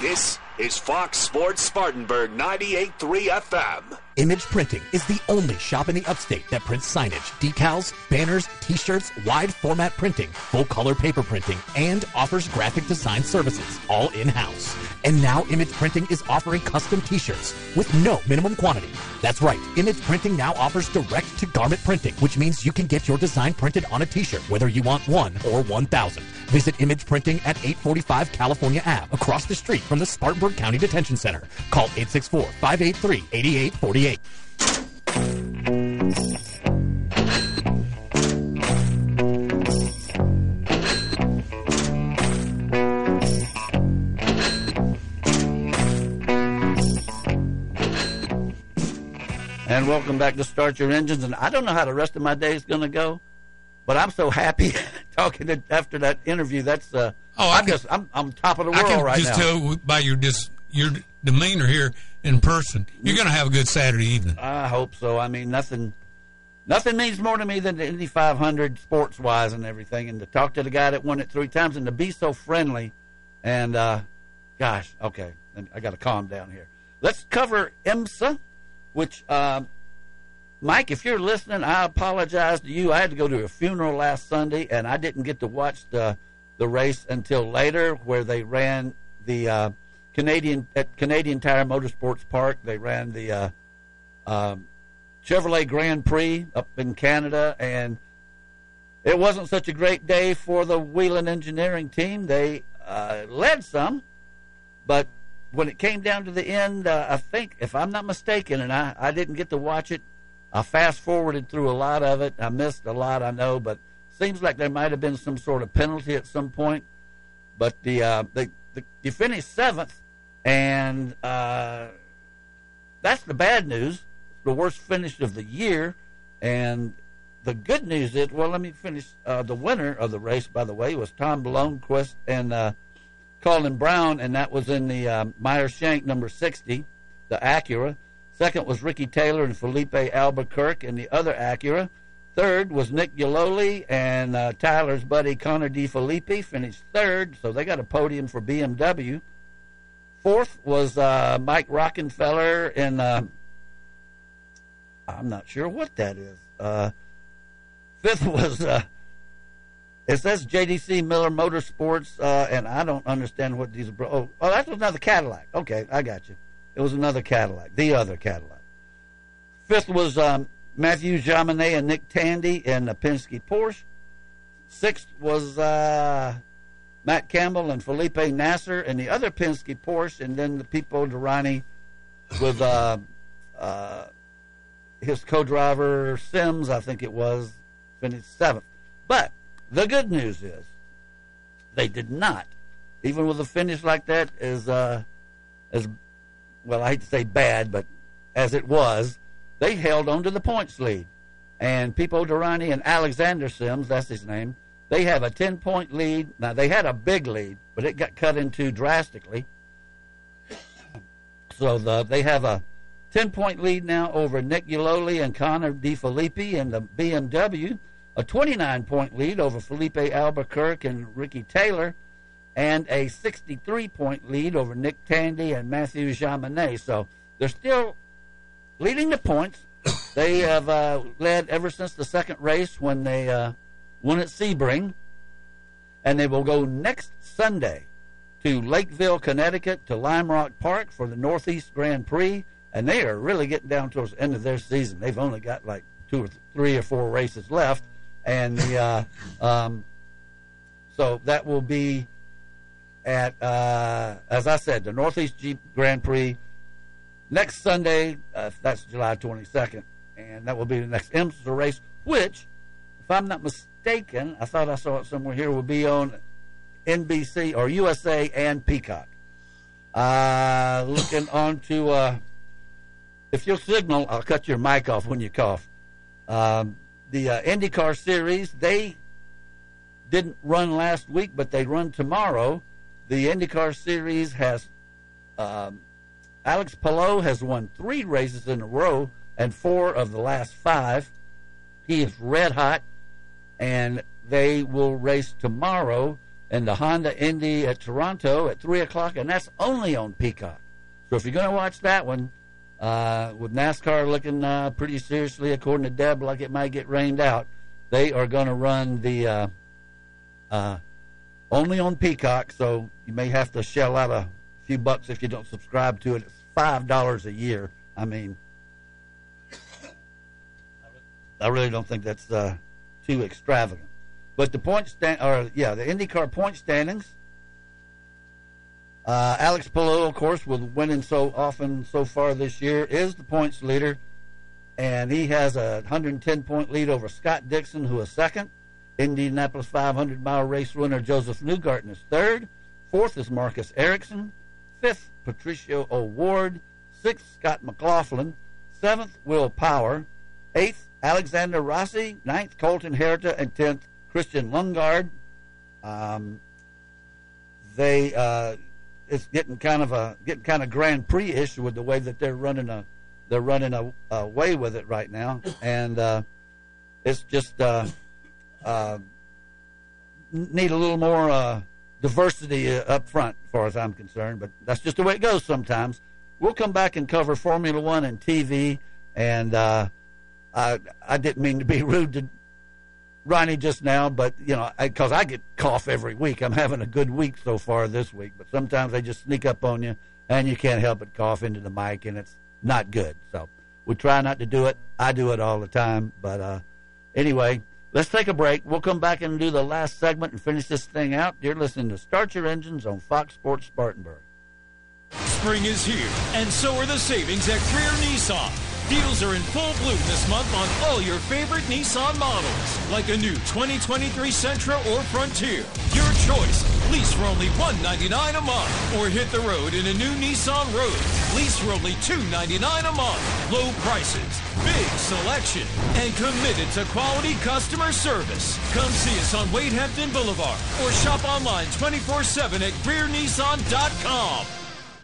This is Fox Sports Spartanburg 98.3 FM. Image Printing is the only shop in the upstate that prints signage, decals, banners, t-shirts, wide format printing, full color paper printing, and offers graphic design services, all in-house. And now Image Printing is offering custom t-shirts with no minimum quantity. That's right, Image Printing now offers direct to garment printing, which means you can get your design printed on a t-shirt, whether you want one or 1,000. Visit Image Printing at 845 California Ave, across the street from the Spartanburg County Detention Center. Call 864-583-8848. And welcome back to Start Your Engines. And I don't know how the rest of my day is going to go, but I'm so happy *laughs* talking to, after that interview. That's uh, Oh, I I'm just I'm I'm top of the I world can right just now. tell by your dis, your demeanor here in person, you're going to have a good Saturday evening. I hope so. I mean, nothing, nothing means more to me than the Indy 500 sports wise and everything. And to talk to the guy that won it three times and to be so friendly, and uh, gosh, okay, I got to calm down here. Let's cover IMSA, which uh, Mike, if you're listening, I apologize to you. I had to go to a funeral last Sunday, and I didn't get to watch the the race until later, where they ran the uh, Canadian at Canadian Tire Motorsports Park. They ran the uh, um, Chevrolet Grand Prix up in Canada, and it wasn't such a great day for the Whelen Engineering team. They uh, led some, but when it came down to the end, uh, I think, if I'm not mistaken, and I, I didn't get to watch it, I fast forwarded through a lot of it. I missed a lot, I know, but seems like there might have been some sort of penalty at some point. But the uh, the, the you finished seventh, and uh, that's the bad news. The worst finish of the year, and the good news is, well, let me finish. Uh, the winner of the race, by the way, was Tom Blomqvist and uh, Colin Braun, and that was in the um, Meyer Shank number 60, the Acura. Second was Ricky Taylor and Filipe Albuquerque in the other Acura. Third was Nick Yelloly and uh, Tyler's buddy Connor De Phillippi finished third, so they got a podium for BMW. Fourth was uh, Mike Rockenfeller in, uh, I'm not sure what that is. Uh, fifth *laughs* was, uh, it says JDC Miller Motorsports, uh, and I don't understand what these Oh, oh, that was another Cadillac. Okay, I got you. It was another Cadillac, the other Cadillac. Fifth was um, Mathieu Jaminet and Nick Tandy in the Penske Porsche. Sixth was uh, Matt Campbell and Felipe Nasr and the other Penske Porsche, and then the Pipo Derani with uh, uh, his co-driver Sims, I think it was, finished seventh. But the good news is they did not, even with a finish like that, as uh, as well. I hate to say bad, but as it was, they held on to the points lead. And Pipo Derani and Alexander Sims, that's his name, they have a 10 point lead. Now, they had a big lead, but it got cut into drastically. *coughs* So the, they have a 10 point lead now over Nick Yelloly and Connor De Phillippi in the BMW, a 29 point lead over Filipe Albuquerque and Ricky Taylor, and a 63 point lead over Nick Tandy and Mathieu Jaminet. So they're still leading the points. *coughs* they have uh, led ever since the second race when they uh, won at Sebring, and they will go next Sunday to Lakeville, Connecticut, to Lime Rock Park for the Northeast Grand Prix, and they are really getting down towards the end of their season. They've only got like two or th- three or four races left, and the uh, *laughs* um, so that will be at uh, as I said, the Northeast Jeep Grand Prix next Sunday. Uh, that's July 22nd, and that will be the next IMSA race, which, if I'm not mistaken, I thought I saw it somewhere here, will be on NBC or USA and Peacock. Uh, looking *laughs* on to, uh, if you'll signal, I'll cut your mic off when you cough. Um, the uh, IndyCar Series, they didn't run last week, but they run tomorrow. The IndyCar Series has um, Alex Palou has won three races in a row and four of the last five. He is red hot, and they will race tomorrow in the Honda Indy at Toronto at three o'clock, and that's only on Peacock. So if you're going to watch that one, uh, with NASCAR looking uh, pretty seriously, according to Deb, like it might get rained out. They are going to run the uh, uh, only on Peacock, so you may have to shell out a few bucks if you don't subscribe to it. It's five dollars a year. I mean, I really don't think that's uh, too extravagant. But the point stand, or yeah, the IndyCar point standings. Uh, Alex Palou, of course, with winning so often so far this year, is the points leader, and he has a 110 point lead over Scott Dixon, who is second. Indianapolis 500 mile race winner Josef Newgarden is third. Fourth is Marcus Ericsson. Fifth, Patricio O'Ward. Sixth, Scott McLaughlin. Seventh, Will Power. Eighth, Alexander Rossi. Ninth, Colton Herta. And tenth, Christian Lundgaard. Um, they uh, it's getting kind of a getting kind of Grand Prix ish with the way that they're running a they're running a, away with it right now, and uh, it's just uh, uh, need a little more uh, diversity uh, up front, as far as I'm concerned. But that's just the way it goes sometimes. We'll come back and cover Formula One and TV, and I I didn't mean to be *laughs* rude to Ronnie just now, but you know, because I, I, get cough every week. I'm having a good week so far this week, but sometimes they just sneak up on you, and you can't help but cough into the mic, and it's not good. So we try not to do it. I do it all the time, but uh, anyway, let's take a break. We'll come back and do the last segment and finish this thing out. You're listening to Start Your Engines on Fox Sports Spartanburg. Spring is here, and so are the savings at Greer Nissan. Deals are in full bloom this month on all your favorite Nissan models, like a new 2023 Sentra or Frontier. Your choice. Lease for only 199 a month, or hit the road in a new Nissan Rogue. Lease for only 299 a month. Low prices, big selection, and committed to quality customer service. Come see us on Wade Hampton Boulevard, or shop online 24/7 at GreerNissan.com.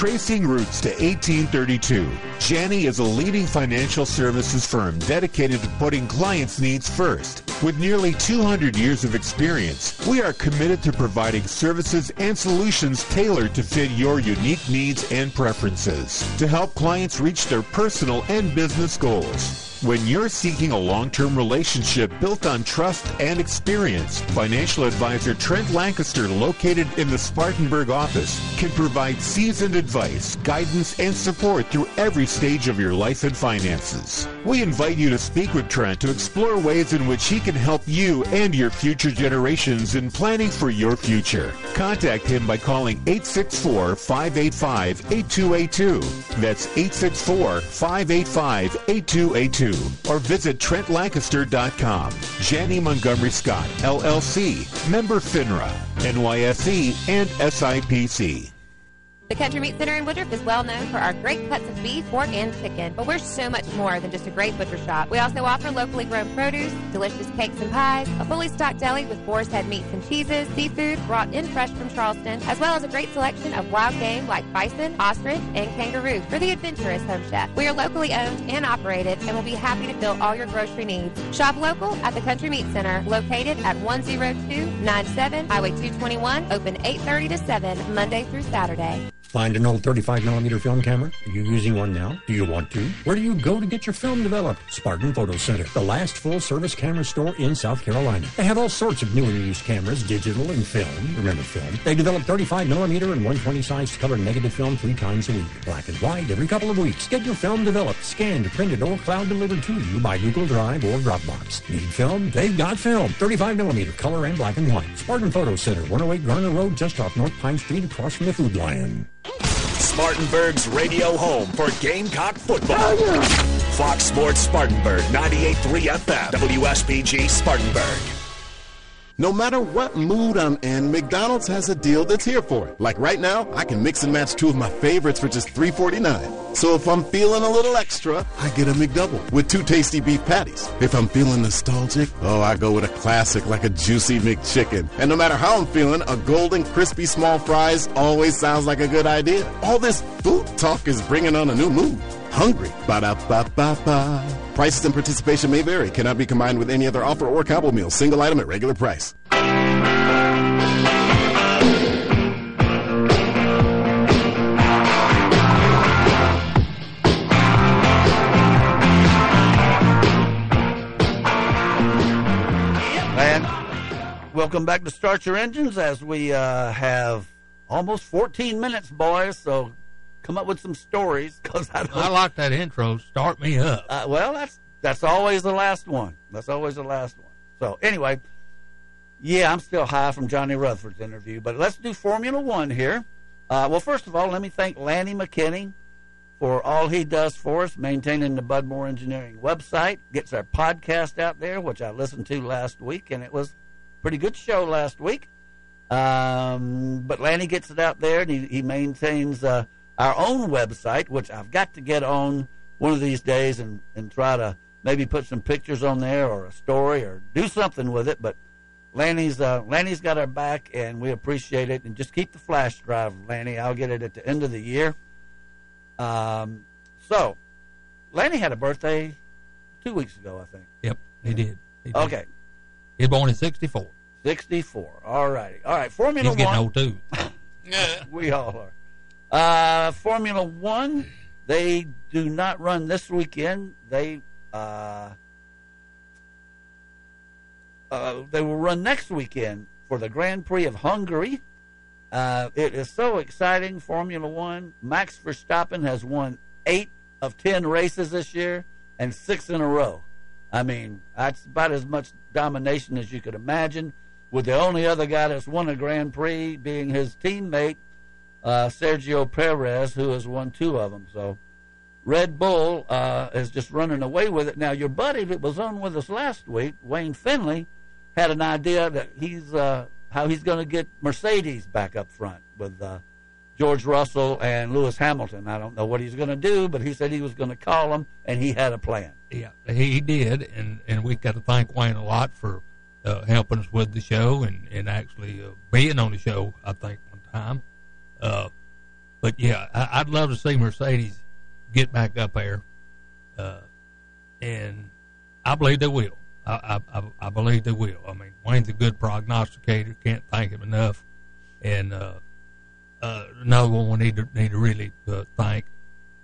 Tracing roots to 1832, Janney is a leading financial services firm dedicated to putting clients' needs first. With nearly 200 years of experience, we are committed to providing services and solutions tailored to fit your unique needs and preferences to help clients reach their personal and business goals. When you're seeking a long-term relationship built on trust and experience, financial advisor Trent Lancaster, located in the Spartanburg office, can provide seasoned advice, guidance, and support through every stage of your life and finances. We invite you to speak with Trent to explore ways in which he can help you and your future generations in planning for your future. Contact him by calling 864-585-8282. That's 864-585-8282 or visit TrentLancaster.com. Janney Montgomery Scott, LLC, member FINRA, NYSE, and SIPC. The Country Meat Center in Woodruff is well known for our great cuts of beef, pork, and chicken, but we're so much more than just a great butcher shop. We also offer locally grown produce, delicious cakes and pies, a fully stocked deli with boar's head meats and cheeses, seafood brought in fresh from Charleston, as well as a great selection of wild game like bison, ostrich, and kangaroo for the adventurous home chef. We are locally owned and operated and will be happy to fill all your grocery needs. Shop local at the Country Meat Center, located at 10297 Highway 221, open 8:30 to 7 Monday through Saturday. Find an old 35 millimeter film camera? Are you using one now? Do you want to? Where do you go to get your film developed? Spartan Photo Center, the last full service camera store in South Carolina. They have all sorts of new and used cameras, digital and film. Remember film? They develop 35 millimeter and 120 size color negative film three times a week. Black and white every couple of weeks. Get your film developed, scanned, printed, or cloud delivered to you by Google Drive or Dropbox. Need film? They've got film. 35 millimeter color and black and white. Spartan Photo Center, 108 Garner Road, just off North Pine Street, across from the Food Lion. Spartanburg's radio home for Gamecock football. Oh, Fox Sports Spartanburg, 98.3 FM, WSPG Spartanburg. No matter what mood I'm in, McDonald's has a deal that's here for it. Like right now, I can mix and match two of my favorites for just $3.49. So if I'm feeling a little extra, I get a McDouble with two tasty beef patties. If I'm feeling nostalgic, oh, I go with a classic like a juicy McChicken. And no matter how I'm feeling, a golden crispy small fries always sounds like a good idea. All this food talk is bringing on a new mood. Hungry. Ba-da-ba-ba-ba. Prices and participation may vary. Cannot be combined with any other offer or combo meal. Single item at regular price. Welcome back to Start Your Engines as we uh, have almost 14 minutes, boys. So come up with some stories because I, I like that intro. Start me up. Uh, well, that's that's always the last one. That's always the last one. So anyway, yeah, I'm still high from Johnny Rutherford's interview, but let's do Formula One here. Uh, well, first of all, let me thank Lanny McKinney for all he does for us, maintaining the Bud Moore Engineering website, gets our podcast out there, which I listened to last week, and it was a pretty good show last week. Um, but Lanny gets it out there, and he, he maintains uh, our own website, which I've got to get on one of these days and, and try to maybe put some pictures on there or a story or do something with it. But Lanny's uh, Lanny's got our back, and we appreciate it. And just keep the flash drive, Lanny. I'll get it at the end of the year. Um, so, Lanny had a birthday two weeks ago, I think. Yep, he did. He did. Okay. He was born in '64. 64. All righty. All right. Formula He's getting One. old too. Yeah. *laughs* We all are. Uh, Formula One, they do not run this weekend. They uh, uh, they will run next weekend for the Grand Prix of Hungary. Uh, it is so exciting. Formula One. Max Verstappen has won eight of ten races this year and six in a row. I mean, that's about as much domination as you could imagine. With the only other guy that's won a Grand Prix being his teammate uh, Sergio Perez, who has won two of them. So Red Bull uh, is just running away with it. Now, your buddy that was on with us last week, Wayne Finley, had an idea that he's uh, how he's going to get Mercedes back up front with uh, George Russell and Lewis Hamilton. I don't know what he's going to do, but he said he was going to call them, and he had a plan. Yeah, he did, and and we got to thank Wayne a lot for uh, helping us with the show and and actually uh, being on the show. I think one time, uh, but yeah, I, I'd love to see Mercedes get back up there, uh, and I believe they will. I, I I- I believe they will. I mean, Wayne's a good prognosticator. Can't thank him enough, and uh, uh, another one we need to need to really uh, thank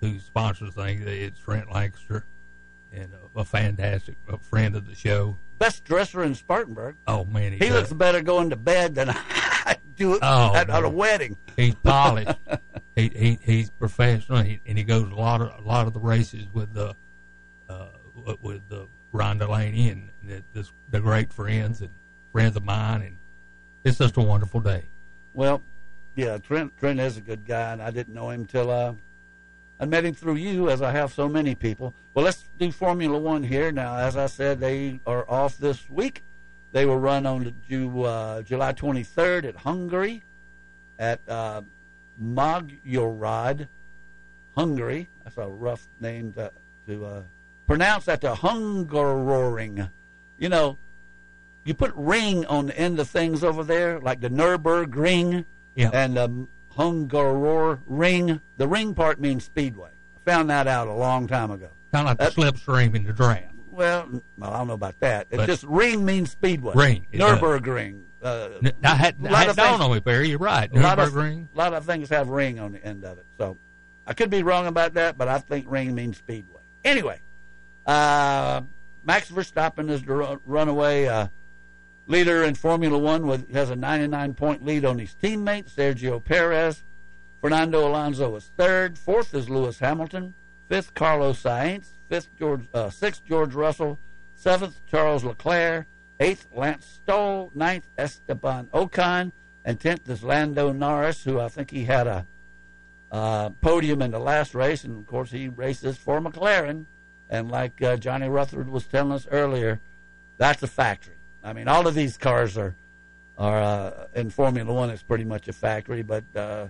who sponsors things. It's Trent Lancaster, and a, a fantastic a friend of the show. Best dresser in Spartanburg. Oh man, he, He looks better going to bed than *laughs* I do it Oh, at, at a wedding. He's polished. *laughs* he, he he's professional, he, and he goes a lot of a lot of the races with the uh, with- the Ron Delaney and the, this, the great friends and friends of mine, and it's just a wonderful day. Well, yeah, Trent Trent is a good guy, and I didn't know him till uh, I met him through you, as I have so many people. Well, let's do Formula One here now. As I said, they are off this week. They will run on the Ju, uh, July 23rd at Hungary, at uh, Mogyorod, Hungary. That's a rough name to, to uh, pronounce. At the Hungaroring, you know, you put ring on the end of things over there, like the Nurburgring Yeah. and the Hungaror ring. The ring part means speedway. I found that out a long time ago. Kind of like the slipstream in the draft. Well, well, I don't know about that. It But- just ring means speedway. Ring. Nurburgring. uh, I had, a I lot had of dawned things- on me, Barry. You're right. a lot of ring. a lot of things have ring on the end of it. So I could be wrong about that, but I think ring means speedway. Anyway, uh, Max Verstappen is the runaway uh, leader in Formula One with has a 99 point lead on his teammate Sergio Perez. Fernando Alonso is third. Fourth is Lewis Hamilton. Fifth, Carlos Sainz. Fifth, George. Uh, sixth, George Russell. Seventh, Charles Leclerc. Eighth, Lance Stroll. Ninth, Esteban Ocon. And tenth is Lando Norris, who I think he had a uh, podium in the last race, and of course he races for McLaren. And like uh, Johnny Rutherford was telling us earlier, that's a factory. I mean, all of these cars are are uh, in Formula One. It's pretty much a factory, but uh,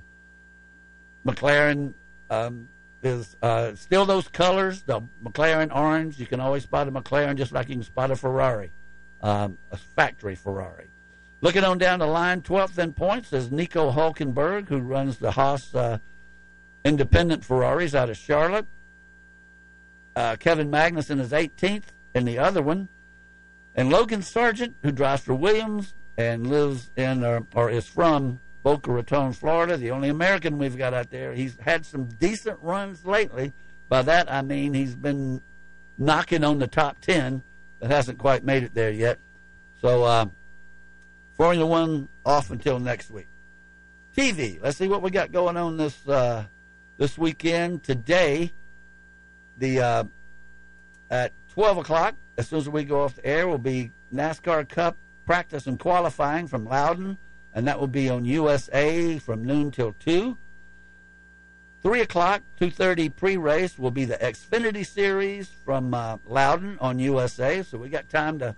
McLaren um, is uh, still those colors. The McLaren orange. You can always spot a McLaren just like you can spot a Ferrari, um, a factory Ferrari. Looking on down the line, 12th in points is Nico Hulkenberg, who runs the Haas uh, independent Ferraris out of Charlotte. Uh, Kevin Magnussen is 18th in the other one. And Logan Sargeant, who drives for Williams and lives in or, or is from Boca Raton, Florida, the only American we've got out there. He's had some decent runs lately. By that I mean he's been knocking on the top 10, but hasn't quite made it there yet. So, uh, Formula One off until next week. TV. Let's see what we got going on this uh, this weekend. Today, the uh, at twelve o'clock, as soon as we go off the air, will be NASCAR Cup practice and qualifying from Loudon, and that will be on USA from noon till two. Three o'clock, two thirty pre-race will be the Xfinity Series from uh, Loudon on USA. So we got time to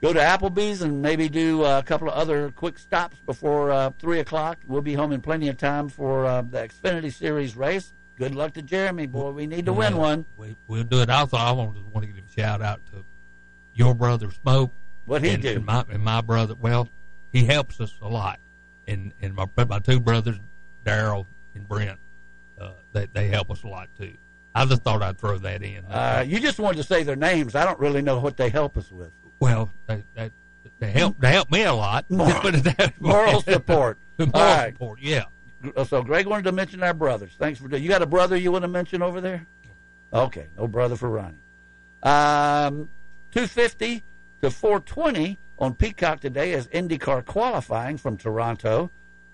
go to Applebee's and maybe do uh, a couple of other quick stops before uh, three o'clock. We'll be home in plenty of time for uh, the Xfinity Series race. Good luck to Jeremy, boy. We need to win one. We, we'll do it. Also, I want to want to give a shout out to your brother Smoke. What he and, do? And my, and my brother. Well, he helps us a lot, and and my my two brothers, Daryl and Brent, uh, they they help us a lot too. I just thought I'd throw that in. Uh, you just wanted to say their names. I don't really know what they help us with. well, they, they they help they help me a lot. *laughs* Moral- Just put it that. Moral support. *laughs* Moral right. support. Yeah. So Greg wanted to mention our brothers. Thanks for doing. you got a brother you want to mention over there? Okay, no brother for Ronnie. Um, two fifty to four twenty on Peacock today is IndyCar qualifying from Toronto.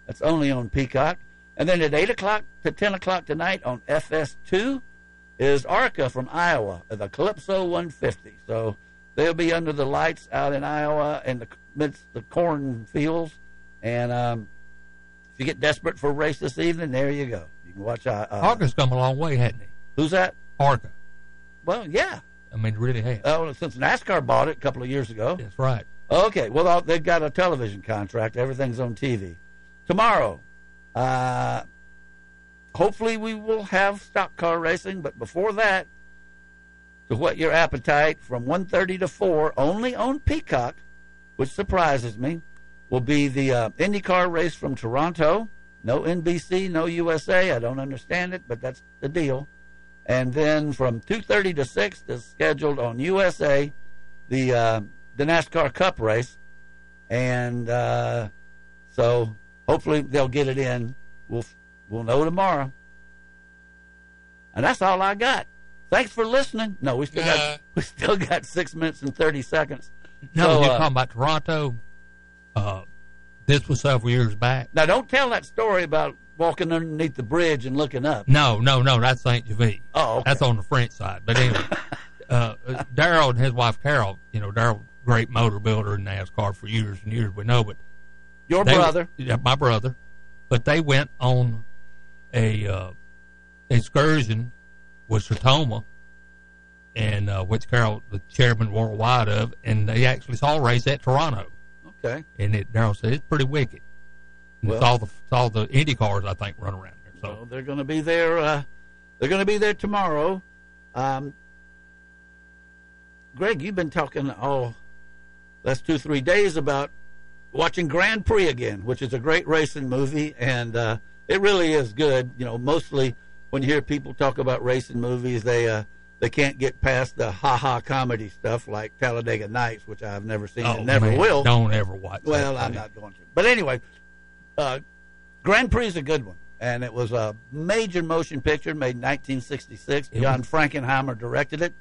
That's only on Peacock. And then at eight o'clock to ten o'clock tonight on FS2 is ARCA from Iowa, the Calypso 150. So they'll be under the lights out in Iowa in the midst the corn fields. And um, if you get desperate for a race this evening, there you go. You can watch. Uh, uh, Arca's come a long way, hasn't he? Who's that? Arca. Well, yeah. I mean, really has. Oh, since NASCAR bought it a couple of years ago. That's right. Okay. Well, they've got a television contract. Everything's on TV. Tomorrow, uh, hopefully we will have stock car racing. But before that, to whet your appetite, from 1.30 to 4, only on Peacock, which surprises me, will be the uh, IndyCar race from Toronto. No NBC, no USA. I don't understand it, but that's the deal. And then from 2:30 to 6 is scheduled on USA the uh, the NASCAR Cup race, and uh, so hopefully they'll get it in. We'll we'll know tomorrow. And that's all I got. Thanks for listening. No, we still got *laughs* we still got six minutes and thirty seconds. No, So, you're uh, talking about Toronto. Uh, this was several years back. Now, don't tell that story about walking underneath the bridge and looking up. No, no, no. That's Saint Gervais. Oh, okay. that's on the French side. But anyway, uh, *laughs* uh, Daryl and his wife Carol. You know, Daryl, great motor builder in NASCAR for years and years. We know, but Your brother. yeah, my brother. But they went on a uh, excursion with Sertoma, and uh, which Carol, the chairman worldwide of, and they actually saw a race at Toronto. Okay. And it, Daryl said it's pretty wicked. And it's all the it's all the Indy cars I think run around there. So So they're going to be there. Uh, they're going to be there tomorrow. Um, Greg, you've been talking all last two three days about watching Grand Prix again, which is a great racing movie, and uh, it really is good. You know, mostly when you hear people talk about racing movies, they uh, they can't get past the ha ha comedy stuff like Talladega Nights, which I've never seen Oh, and never man, will. Don't ever watch. Well, I'm not going to. But anyway, uh, Grand Prix is a good one, and it was a major motion picture made in 1966. It John was- Frankenheimer directed it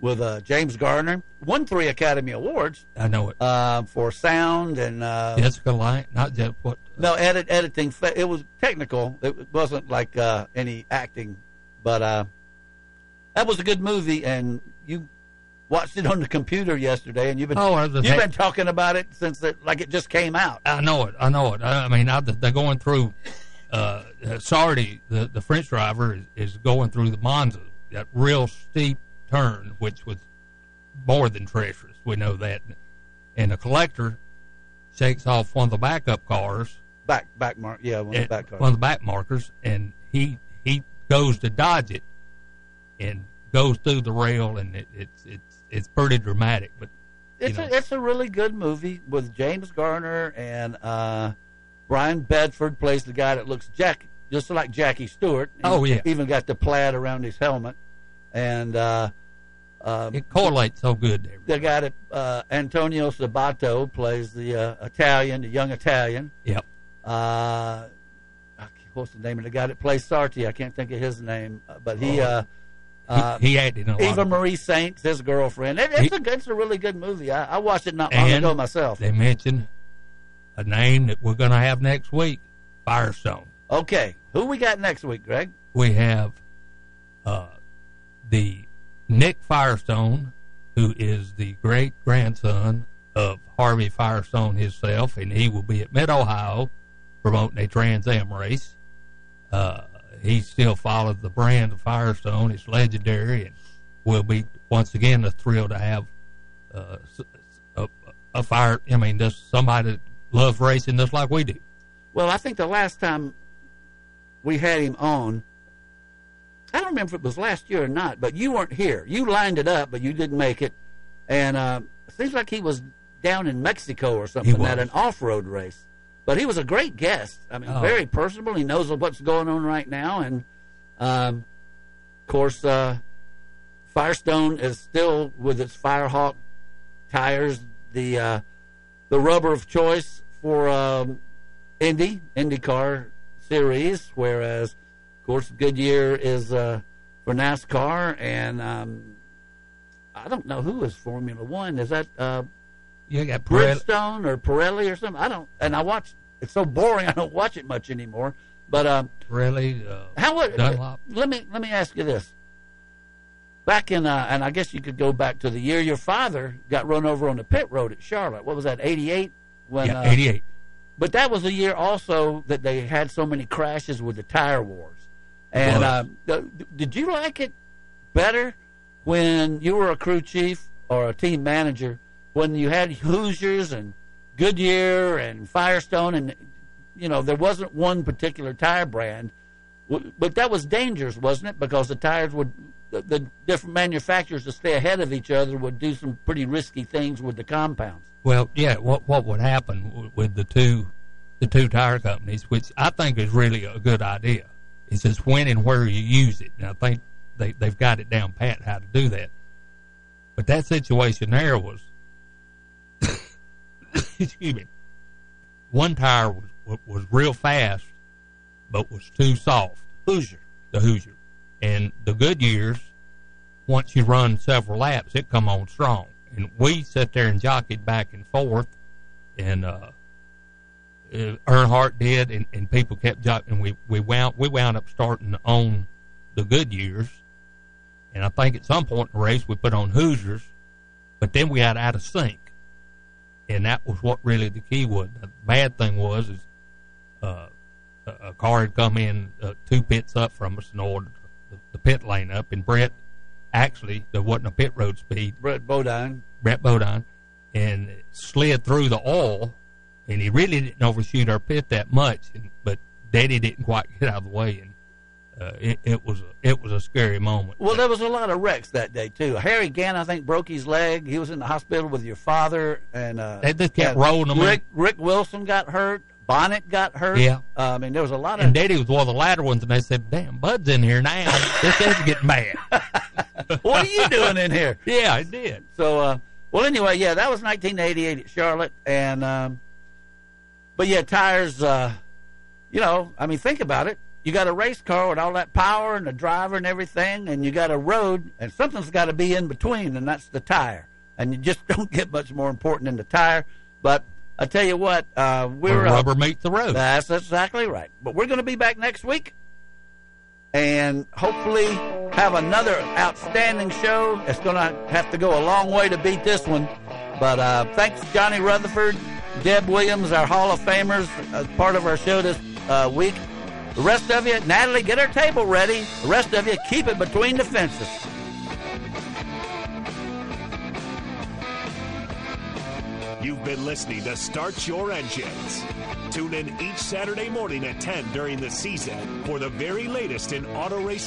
with uh, James Garner. Won three Academy Awards I know it. uh, for sound and uh, Jessica Lange, not just what. no edit editing. It was technical. It wasn't like uh, any acting, but uh, that was a good movie. And you watched it on the computer yesterday, and you've been Oh, you've heck- been talking about it since it like it just came out. I know it. I know it. I, I mean, I, they're going through. Uh, uh, Sarti, the the French driver, is, is going through the Monza, that real steep turn, which was more than treacherous. We know that. And the collector shakes off one of the backup cars, Back back mark, yeah, one of the back cars. one of the back markers, and he he goes to dodge it, and goes through the rail, and it, it's it's it's pretty dramatic. But It's know, a, it's a really good movie with James Garner and uh, Brian Bedford plays the guy that looks Jack just like Jackie Stewart. He Oh, yeah. even got the plaid around his helmet, and uh, um, it correlates so good there. the guy that uh, Antonio Sabato plays the uh, Italian, the young Italian. Yep. Uh, what's the name of the guy that plays Sarti? I can't think of his name, but he. Oh. Uh, uh, he, he acted in a lot Eva Marie Saints, his girlfriend. It, it's, a, it's a really good movie. I, I watched it not long ago myself. They mentioned a name that we're going to have next week, Firestone. Okay, who we got next week, Greg? We have uh, the Nick Firestone, who is the great grandson of Harvey Firestone himself, and he will be at Mid Ohio promoting a Trans Am race. Uh, he still follows the brand of Firestone. It's legendary, and will be once again a thrill to have uh, a, a fire. I mean, just somebody that loves racing just like we do. Well, I think the last time we had him on, I don't remember if it was last year or not, but you weren't here. You lined it up, but you didn't make it. And uh, it seems like he was down in Mexico or something at an off road race. But he was a great guest. I mean, Oh. very personable. He knows what's going on right now. And, um, of course, uh, Firestone is still with its Firehawk tires, the uh, the rubber of choice for um, Indy IndyCar series, whereas of course Goodyear is uh, for NASCAR, and um, I don't know who is Formula One. Is that uh, You got Pirelli. Bridgestone or Pirelli or something? I don't. And I watch. It's so boring. *laughs* I don't watch it much anymore. But um, Pirelli, uh, how would Dunlop. let me let me ask you this? Back in, uh, and I guess you could go back to the year your father got run over on the pit road at Charlotte. What was that? Eighty eight. When Yeah, uh, 88. But that was the year also that they had so many crashes with the tire wars. And uh, did you like it better when you were a crew chief or a team manager when you had Hoosiers and Goodyear and Firestone and you know there wasn't one particular tire brand, but that was dangerous, wasn't it? Because the tires would the, the different manufacturers to stay ahead of each other would do some pretty risky things with the compounds. Well, yeah. What what would happen with the two the two tire companies, which I think is really a good idea, is just when and where you use it. And I think they they've got it down pat how to do that. But that situation there was, *coughs* excuse me, one tire was was, real fast, but was too soft. Hoosier, the Hoosier, and the Goodyears. Once you run several laps, it come on strong. And we sat there and jockeyed back and forth, and uh, Earnhardt did, and, and people kept jockeying. We we wound we wound up starting own the Goodyears, and I think at some point in the race we put on Hoosiers, but then we got out of sync, and that was what really the key was. The bad thing was is uh, a, a car had come in uh, two pits up from us and ordered the, the pit lane up, and Brett actually there wasn't a pit road speed. Brett Bodine. Brett Bodine, and slid through the oil, and he really didn't overshoot our pit that much, and, but Daddy didn't quite get out of the way, and uh, it, it was a, it was a scary moment. Well, there was a lot of wrecks that day too. Harry Gant, I think, broke his leg. He was in the hospital with your father, and uh, They just kept yeah, rolling them in. Rick Rick Wilson got hurt. Bonnett got hurt. Yeah. Uh, I mean, there was a lot of. And Daddy was one of the latter ones, and they said, "Damn, Bud's in here now. this is getting bad." *laughs* what are you doing in here? *laughs* Yeah, I did. So, uh, well, anyway, yeah, that was 1988 at Charlotte, and um, but yeah, tires. Uh, you know, I mean, think about it. You got a race car with all that power and the driver and everything, and you got a road, and something's got to be in between, and that's the tire. And you just *laughs* don't get much more important than the tire. But I tell you what, uh, we're Where rubber meets the road. That's exactly right. But we're going to be back next week, and hopefully have another outstanding show. It's going to have to go a long way to beat this one. But uh, thanks, Johnny Rutherford, Deb Williams, our Hall of Famers, as part of our show this uh, week. The rest of you, Natalie, get our table ready. The rest of you, keep it between the fences. You've been listening to Start Your Engines. Tune in each Saturday morning at 10 during the season for the very latest in auto racing.